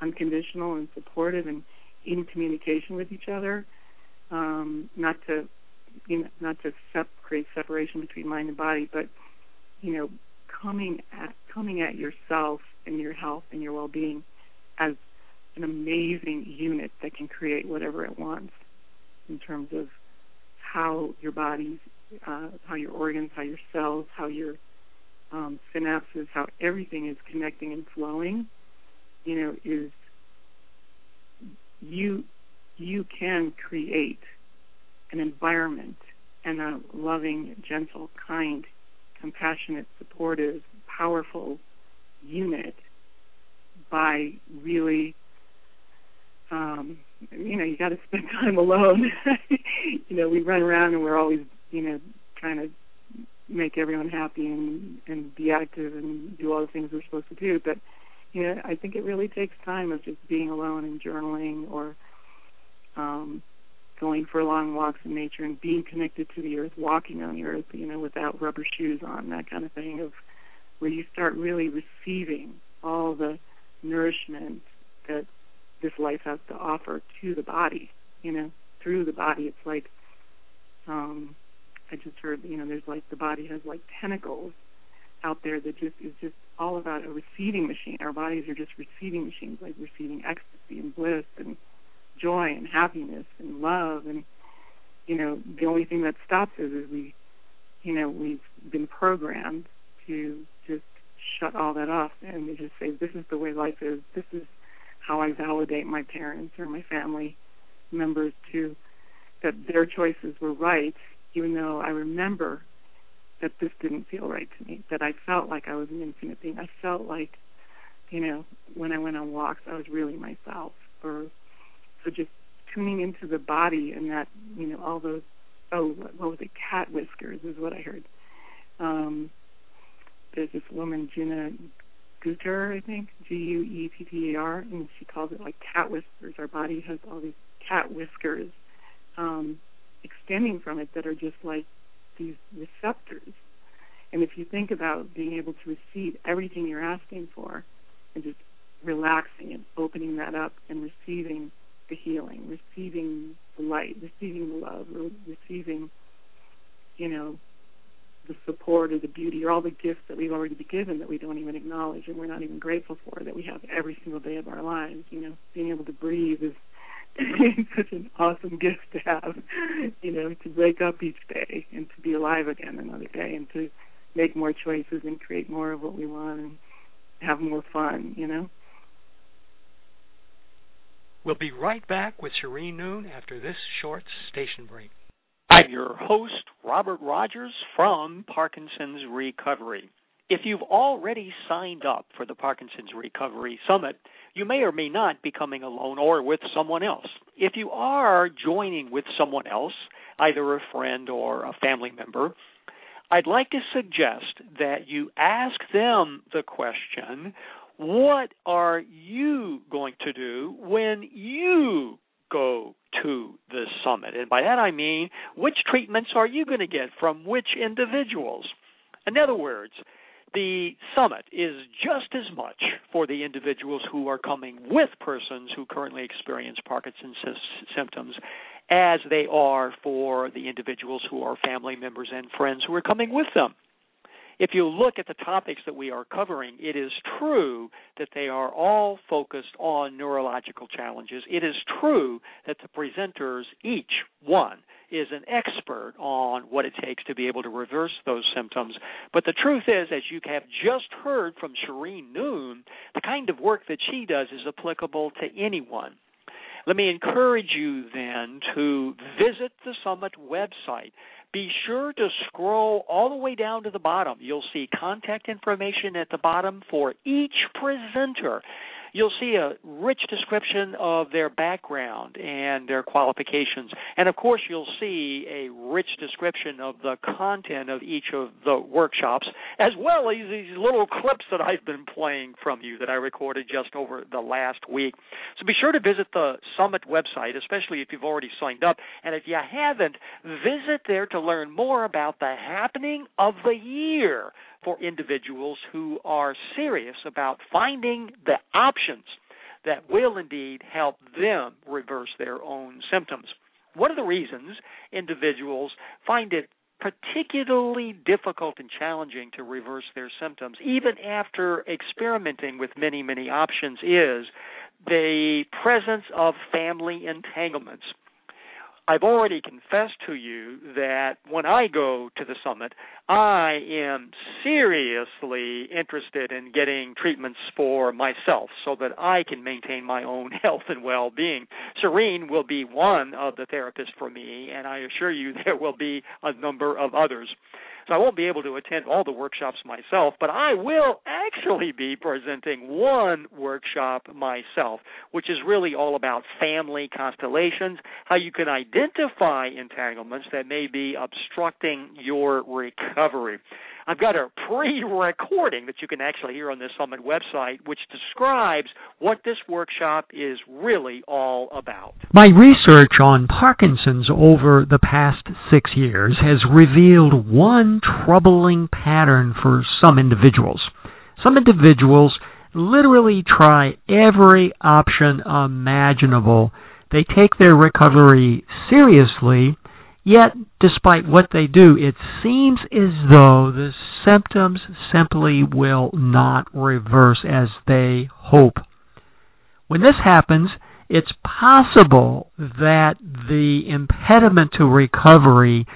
unconditional and supportive and in communication with each other, um, not to you know, not to sep- create separation between mind and body, but you know, coming at coming at yourself and your health and your well-being as an amazing unit that can create whatever it wants in terms of how your body, uh, how your organs, how your cells, how your um, synapses, how everything is connecting and flowing, you know, is you you can create an environment and a loving, gentle, kind, compassionate, supportive, powerful unit by really um you know you got to spend time alone. You know we run around and we're always you know trying to make everyone happy and and be active and do all the things we're supposed to do but you know, I think it really takes time of just being alone and journaling or um, going for long walks in nature and being connected to the earth, walking on the earth, you know, without rubber shoes on, that kind of thing of where you start really receiving all the nourishment that this life has to offer to the body, you know, through the body. It's like um I just heard, you know, there's like the body has like tentacles out there that just is just all about a receiving machine. Our bodies are just receiving machines, like receiving ecstasy and bliss and joy and happiness and love. And you know, the only thing that stops us is we, you know, we've been programmed to just shut all that off and just say, this is the way life is. This is how I validate my parents or my family members to that their choices were right, even though I remember that this didn't feel right to me, that I felt like I was an infinite being. I felt like, you know, when I went on walks, I was really myself. Or so just tuning into the body and that, you know, all those, oh, what was it, cat whiskers is what I heard. Um, there's this woman, Gina Guettar, I think, G-U-E-T-T-A-R, and she calls it like cat whiskers. Our body has all these cat whiskers um, extending from it that are just like these receptors. And if you think about being able to receive everything you're asking for and just relaxing and opening that up and receiving the healing, receiving the light, receiving the love, receiving, you know, the support or the beauty or all the gifts that we've already been given that we don't even acknowledge and we're not even grateful for that we have every single day of our lives. You know, being able to breathe is such an awesome gift to have, you know, to wake up each day and to be alive again another day and to make more choices and create more of what we want and have more fun, you know. We'll be right back with Shereen Noon after this short station break. I'm your host, Robert Rodgers from Parkinson's Recovery. If you've already signed up for the Parkinson's Recovery Summit, you may or may not be coming alone or with someone else. If you are joining with someone else, either a friend or a family member, I'd like to suggest that you ask them the question what are you going to do when you go to the summit? And by that I mean, which treatments are you going to get from which individuals? In other words, the summit is just as much for the individuals who are coming with persons who currently experience Parkinson's symptoms as they are for the individuals who are family members and friends who are coming with them if you look at the topics that we are covering, it is true that they are all focused on neurological challenges. It is true that the presenters, each one, is an expert on what it takes to be able to reverse those symptoms. But the truth is, as you have just heard from Shereen Noon, the kind of work that she does is applicable to anyone. Let me encourage you then to visit the Summit website be sure to scroll all the way down to the bottom. You'll see contact information at the bottom for each presenter. You'll see a rich description of their background and their qualifications. And of course, you'll see a rich description of the content of each of the workshops, as well as these little clips that I've been playing from you that I recorded just over the last week. So be sure to visit the Summit website, especially if you've already signed up. And if you haven't, visit there to learn more about the happening of the year for individuals who are serious about finding the options that will indeed help them reverse their own symptoms. One of the reasons individuals find it particularly difficult and challenging to reverse their symptoms, even after experimenting with many, many options, is the presence of family entanglements. I've already confessed to you that when I go to the summit, I am seriously interested in getting treatments for myself so that I can maintain my own health and well being. Shereen will be one of the therapists for me, and I assure you there will be a number of others. So I won't be able to attend all the workshops myself, but I will actually be presenting one workshop myself, which is really all about family constellations, how you can identify entanglements that may be obstructing your recovery. I've got a pre-recording that you can actually hear on the Summit website, which describes what this workshop is really all about. My research on Parkinson's over the past six years has revealed one troubling pattern for some individuals. Some individuals literally try every option imaginable. They take their recovery seriously Yet, despite what they do, it seems as though the symptoms simply will not reverse as they hope. When this happens, it's possible that the impediment to recovery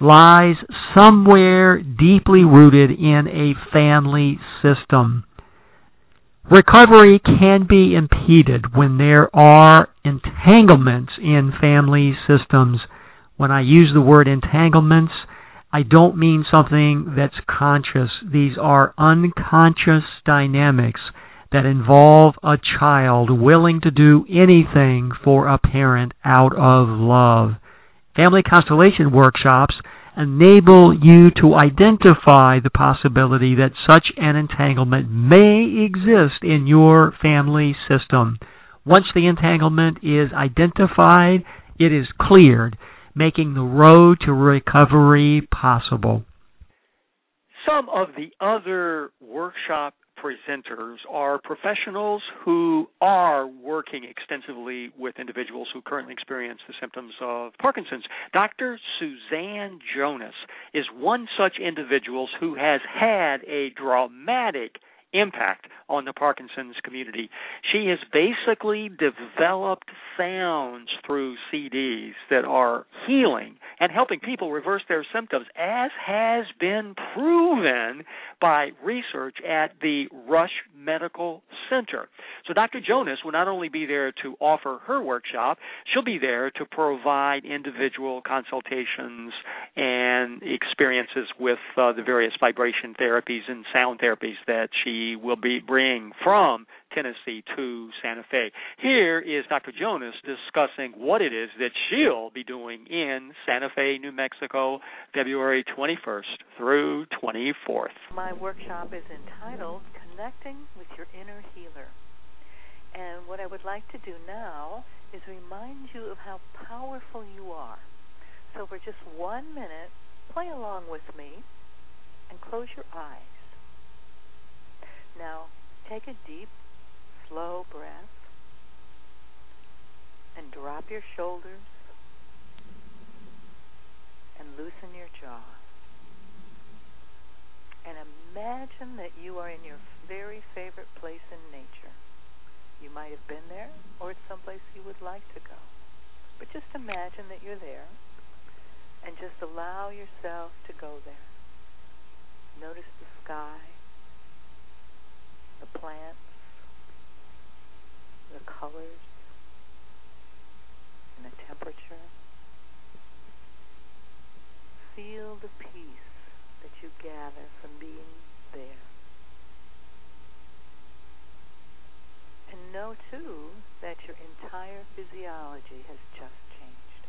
lies somewhere deeply rooted in a family system. Recovery can be impeded when there are entanglements in family systems when I use the word entanglements, I don't mean something that's conscious. These are unconscious dynamics that involve a child willing to do anything for a parent out of love. Family constellation workshops enable you to identify the possibility that such an entanglement may exist in your family system. Once the entanglement is identified, it is cleared making the road to recovery possible. Some of the other workshop presenters are professionals who are working extensively with individuals who currently experience the symptoms of Parkinson's. Dr. Suzanne Jonas is one such individual who has had a dramatic impact on the Parkinson's community. She has basically developed sounds through CDs that are healing and helping people reverse their symptoms, as has been proven by research at the Rush Medical Center. So Dr. Jonas will not only be there to offer her workshop, she'll be there to provide individual consultations and experiences with uh, the various vibration therapies and sound therapies that she will be bringing from Tennessee to Santa Fe. Here is Dr. Jonas discussing what it is that she'll be doing in Santa Fe, New Mexico, February 21st through 24th. My workshop is entitled Connecting with Your Inner Healer. And what I would like to do now is remind you of how powerful you are. So for just one minute, play along with me and close your eyes. Now, take a deep, slow breath and drop your shoulders and loosen your jaw. And imagine that you are in your very favorite place in nature. You might have been there, or it's someplace you would like to go. But just imagine that you're there and just allow yourself to go there. Notice the sky, the plants, the colors, and the temperature. Feel the peace that you gather from being there. And know, too, that your entire physiology has just changed.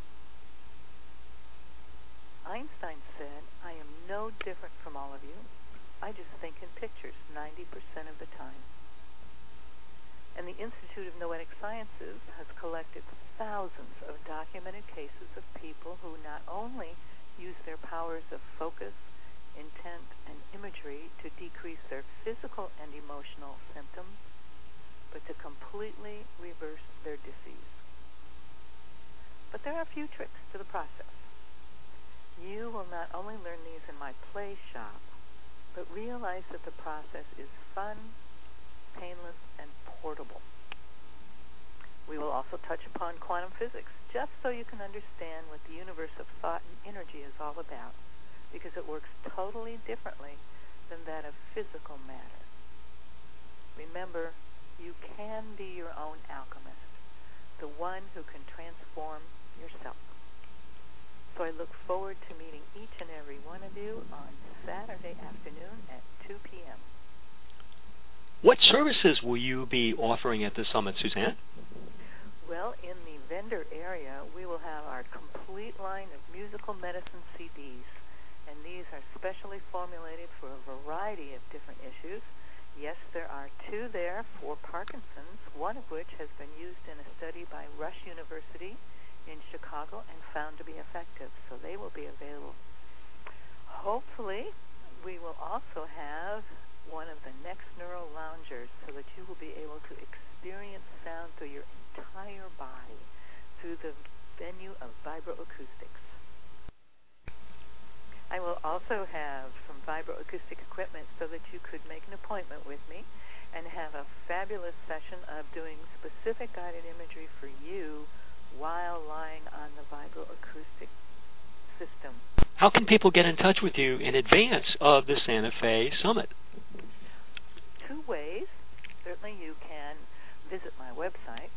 Einstein said, I am no different from all of you. I just think in pictures 90% of the time. And the Institute of Noetic Sciences has collected thousands of documented cases of people who not only use their powers of focus, intent, and imagery to decrease their physical and emotional symptoms, but to completely reverse their disease. But there are a few tricks to the process. You will not only learn these in my play shop, but realize that the process is fun, painless, and portable. We will also touch upon quantum physics, just so you can understand what the universe of thought and energy is all about, because it works totally differently than that of physical matter. Remember, you can be your own alchemist, the one who can transform yourself. So I look forward to meeting each and every one of you on Saturday afternoon at 2 p.m. What services will you be offering at the summit, Suzanne? Well, in the vendor area, we will have our complete line of musical medicine CDs, and these are specially formulated for a variety of different issues Yes, there are two there for Parkinson's, one of which has been used in a study by Rush University in Chicago and found to be effective. So they will be available. Hopefully, we will also have one of the next neural loungers so that you will be able to experience sound through your entire body through the venue of vibroacoustics. I will also have some vibroacoustic equipment so that you could make an appointment with me and have a fabulous session of doing specific guided imagery for you while lying on the vibroacoustic system. How can people get in touch with you in advance of the Santa Fe Summit? Two ways. Certainly, you can visit my website,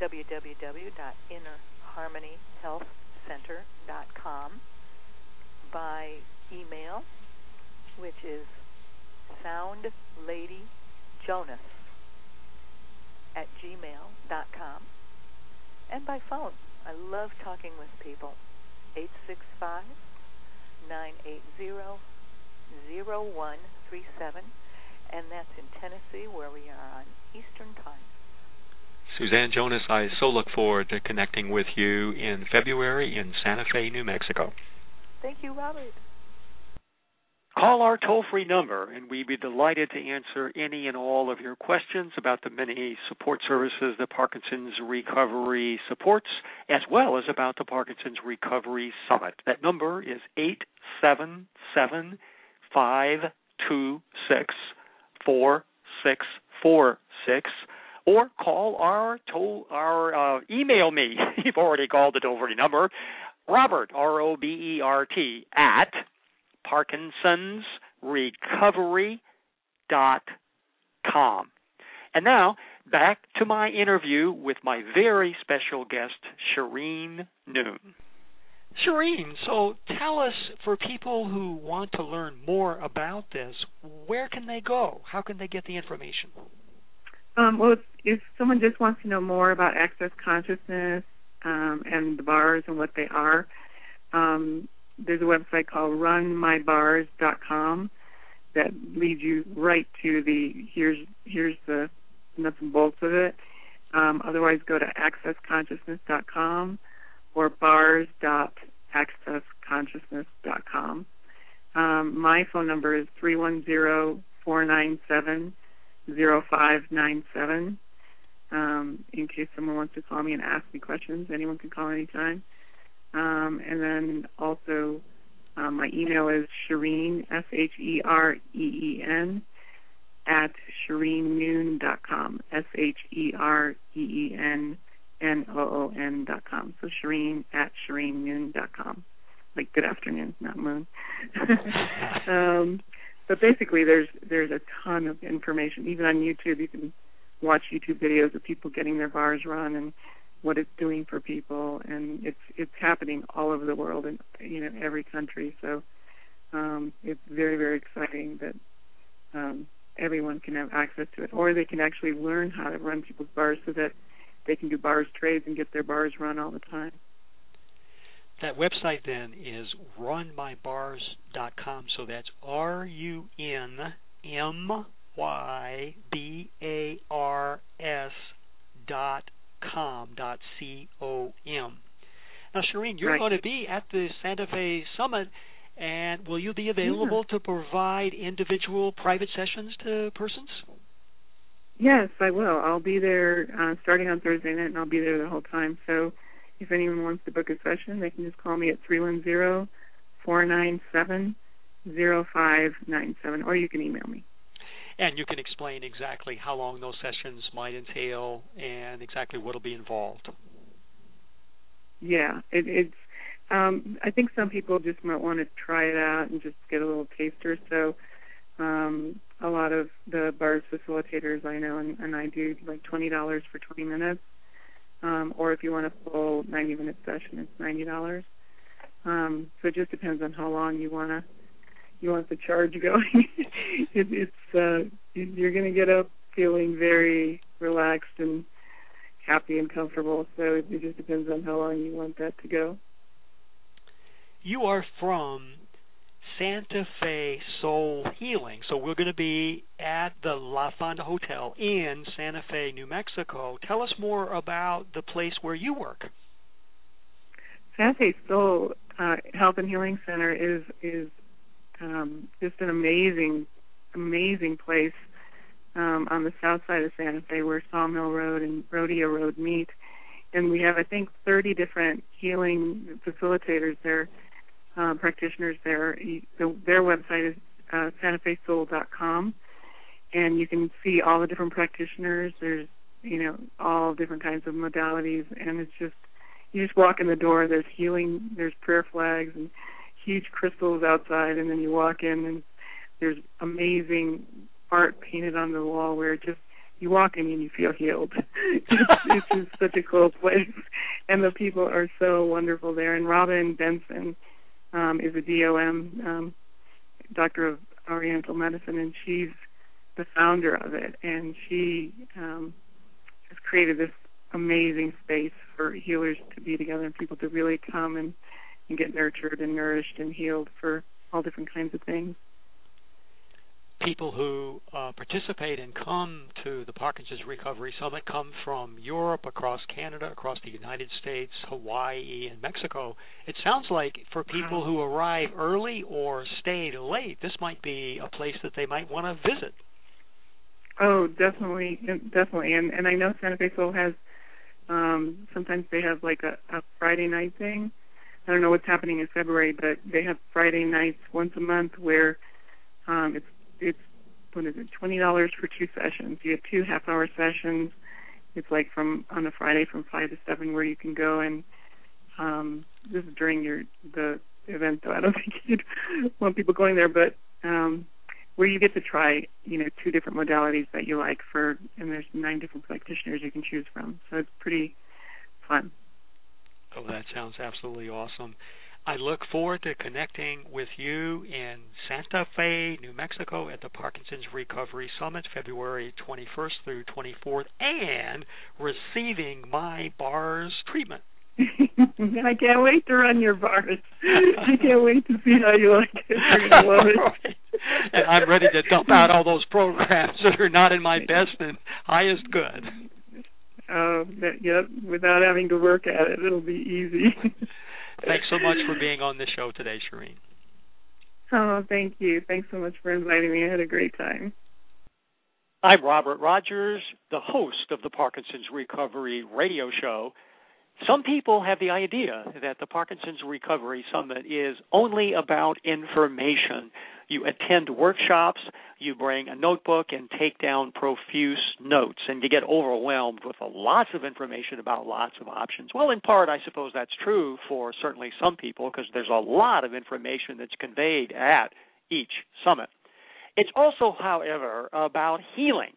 www.innerharmonyhealthcenter.com by email, which is soundladyjonas at gmail.com, and by phone. I love talking with people. 865 980 0137, and that's in Tennessee, where we are on Eastern Time. Suzanne Jonas, I so look forward to connecting with you in February in Santa Fe, New Mexico. Thank you, Robert. Call our toll free number, and we'd be delighted to answer any and all of your questions about the many support services that Parkinson's Recovery supports, as well as about the Parkinson's Recovery Summit. That number is 877 526 4646 or call our toll our uh, email me. You've already called the toll free number Robert, R O B E R T, at parkinsonsrecovery.com. And now, back to my interview with my very special guest, Shereen Noon. Shereen, so tell us for people who want to learn more about this, where can they go? How can they get the information? Um, well, if, if someone just wants to know more about access consciousness, um, and the bars and what they are. Um, there's a website called runmybars.com that leads you right to the here's here's the nuts and bolts of it. Um, otherwise, go to accessconsciousness.com or bars.accessconsciousness.com. Um, my phone number is three one zero four nine seven zero five nine seven um, in case someone wants to call me and ask me questions. Anyone can call anytime. Um, and then also, um, my email is Shereen, S H E R E E N, at ShereenNoon.com, S H E R E E N N O O N dot com. So Shereen at ShereenNoon.com. Like good afternoon, not moon. um, but basically, there's there's a ton of information. Even on YouTube, you can watch YouTube videos of people getting their bars run and what it's doing for people and it's it's happening all over the world in you know every country so um it's very very exciting that um everyone can have access to it, or they can actually learn how to run people's bars so that they can do bars trades and get their bars run all the time. That website then is runmybars.com. So that's R U N M Y B A R S dot com dot C O M. Now, Shereen, you're right. going to be at the Santa Fe Summit, and will you be available yeah. to provide individual private sessions to persons? Yes, I will. I'll be there uh, starting on Thursday night, and I'll be there the whole time. So, if anyone wants to book a session, they can just call me at three one zero four nine seven zero five nine seven, or you can email me. And you can explain exactly how long those sessions might entail and exactly what will be involved. Yeah, it, it's. Um, I think some people just might want to try it out and just get a little taster. So, um, a lot of the bars facilitators I know, and, and I do like twenty dollars for twenty minutes. Um, or if you want a full ninety minute session, it's ninety dollars. Um, so it just depends on how long you wanna you want the charge going. it, it's uh, you're going to get up feeling very relaxed and happy and comfortable. So it, it just depends on how long you want that to go. You are from Santa Fe Soul Healing. So we're going to be at the La Fonda Hotel in Santa Fe, New Mexico. Tell us more about the place where you work. Santa Fe Soul uh, Health and Healing Center is is um, just an amazing, amazing place um, on the south side of Santa Fe where Sawmill Road and Rodeo Road meet. And we have, I think, 30 different healing facilitators there, uh, practitioners there. So their website is uh, santafesoul.com, and you can see all the different practitioners. There's, you know, all different kinds of modalities, and it's just you just walk in the door. There's healing. There's prayer flags and huge crystals outside, and then you walk in and there's amazing art painted on the wall where it just you walk in and you feel healed. it's, it's just such a cool place, and the people are so wonderful there. And Robin Benson um, is a DOM, um, Doctor of Oriental Medicine, and she's the founder of it, and she um, has created this amazing space for healers to be together and people to really come and, and get nurtured and nourished and healed for all different kinds of things people who uh, participate and come to the Parkinson's Recovery Summit come from Europe, across Canada, across the United States, Hawaii, and Mexico. It sounds like for people who arrive early or stay late, this might be a place that they might want to visit. Oh, definitely, definitely, and and I know Santa Fe Soul has. Um, sometimes they have like a, a Friday night thing. I don't know what's happening in February, but they have Friday nights once a month where um, it's it's what is it twenty dollars for two sessions. You have two half hour sessions. It's like from on a friday from five to seven where you can go and um this is during your the event though. I don't think you'd want people going there but um where you get to try you know two different modalities that you like for and there's nine different practitioners you can choose from. So it's pretty fun oh that sounds absolutely awesome I look forward to connecting with you in Santa Fe, New Mexico at the Parkinson's Recovery Summit, February 21st through 24th, and receiving my bars treatment. I can't wait to run your bars. I can't wait to see how you like it. You're gonna love it. right. And I'm ready to dump out all those programs that are not in my best and highest good. Uh, that, yep, without having to work at it, it'll be easy. Thanks so much for being on the show today, Shereen. Oh, thank you. Thanks so much for inviting me. I had a great time. I'm Robert Rodgers, the host of the Parkinson's Recovery Radio Show. Some people have the idea that the Parkinson's Recovery Summit is only about information. You attend workshops, you bring a notebook and take down profuse notes, and you get overwhelmed with lots of information about lots of options. Well, in part, I suppose that's true for certainly some people because there's a lot of information that's conveyed at each summit. It's also, however, about healing.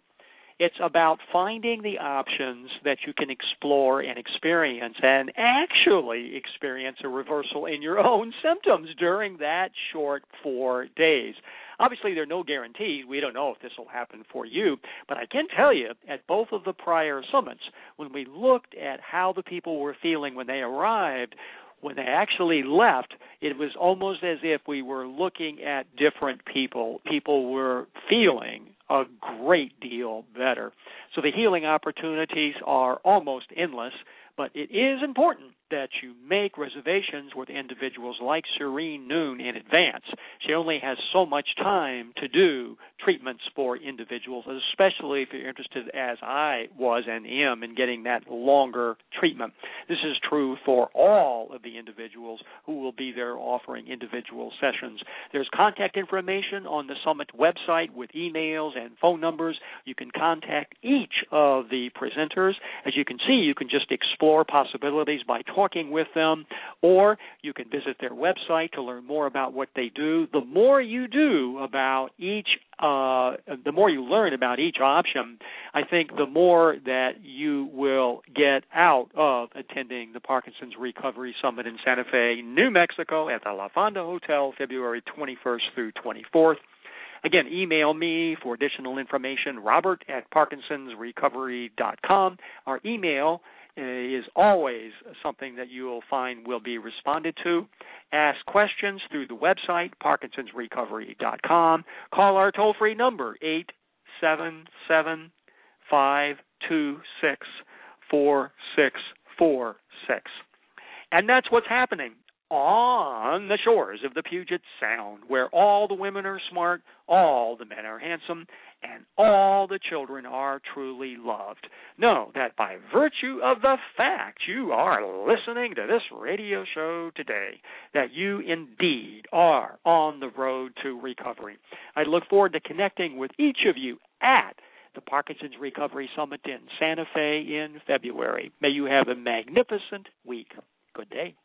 It's about finding the options that you can explore and experience and actually experience a reversal in your own symptoms during that short four days. Obviously, there are no guarantees. We don't know if this will happen for you, but I can tell you at both of the prior summits, when we looked at how the people were feeling when they arrived, when they actually left, it was almost as if we were looking at different people. People were feeling a great deal better. So the healing opportunities are almost endless, but it is important that you make reservations with individuals like Shereen Noon in advance. She only has so much time to do treatments for individuals, especially if you're interested, as I was and am, in getting that longer treatment. This is true for all of the individuals who will be there offering individual sessions. There's contact information on the Summit website with emails and phone numbers. You can contact each of the presenters. As you can see, you can just explore possibilities by talking with them, or you can visit their website to learn more about what they do. The more you do about each, uh, the more you learn about each option, I think the more that you will get out of attending the Parkinson's Recovery Summit in Santa Fe, New Mexico at the La Fonda Hotel, February 21st through 24th. Again, email me for additional information, robert at parkinsonsrecovery.com. Our email Uh, is always something that you will find will be responded to. Ask questions through the website, parkinsonsrecovery.com. Call our toll free number, 877 526 4646. And that's what's happening on the shores of the Puget Sound, where all the women are smart, all the men are handsome, and all the children are truly loved. Know that by virtue of the fact you are listening to this radio show today, that you indeed are on the road to recovery. I look forward to connecting with each of you at the Parkinson's Recovery Summit in Santa Fe in February. May you have a magnificent week. Good day.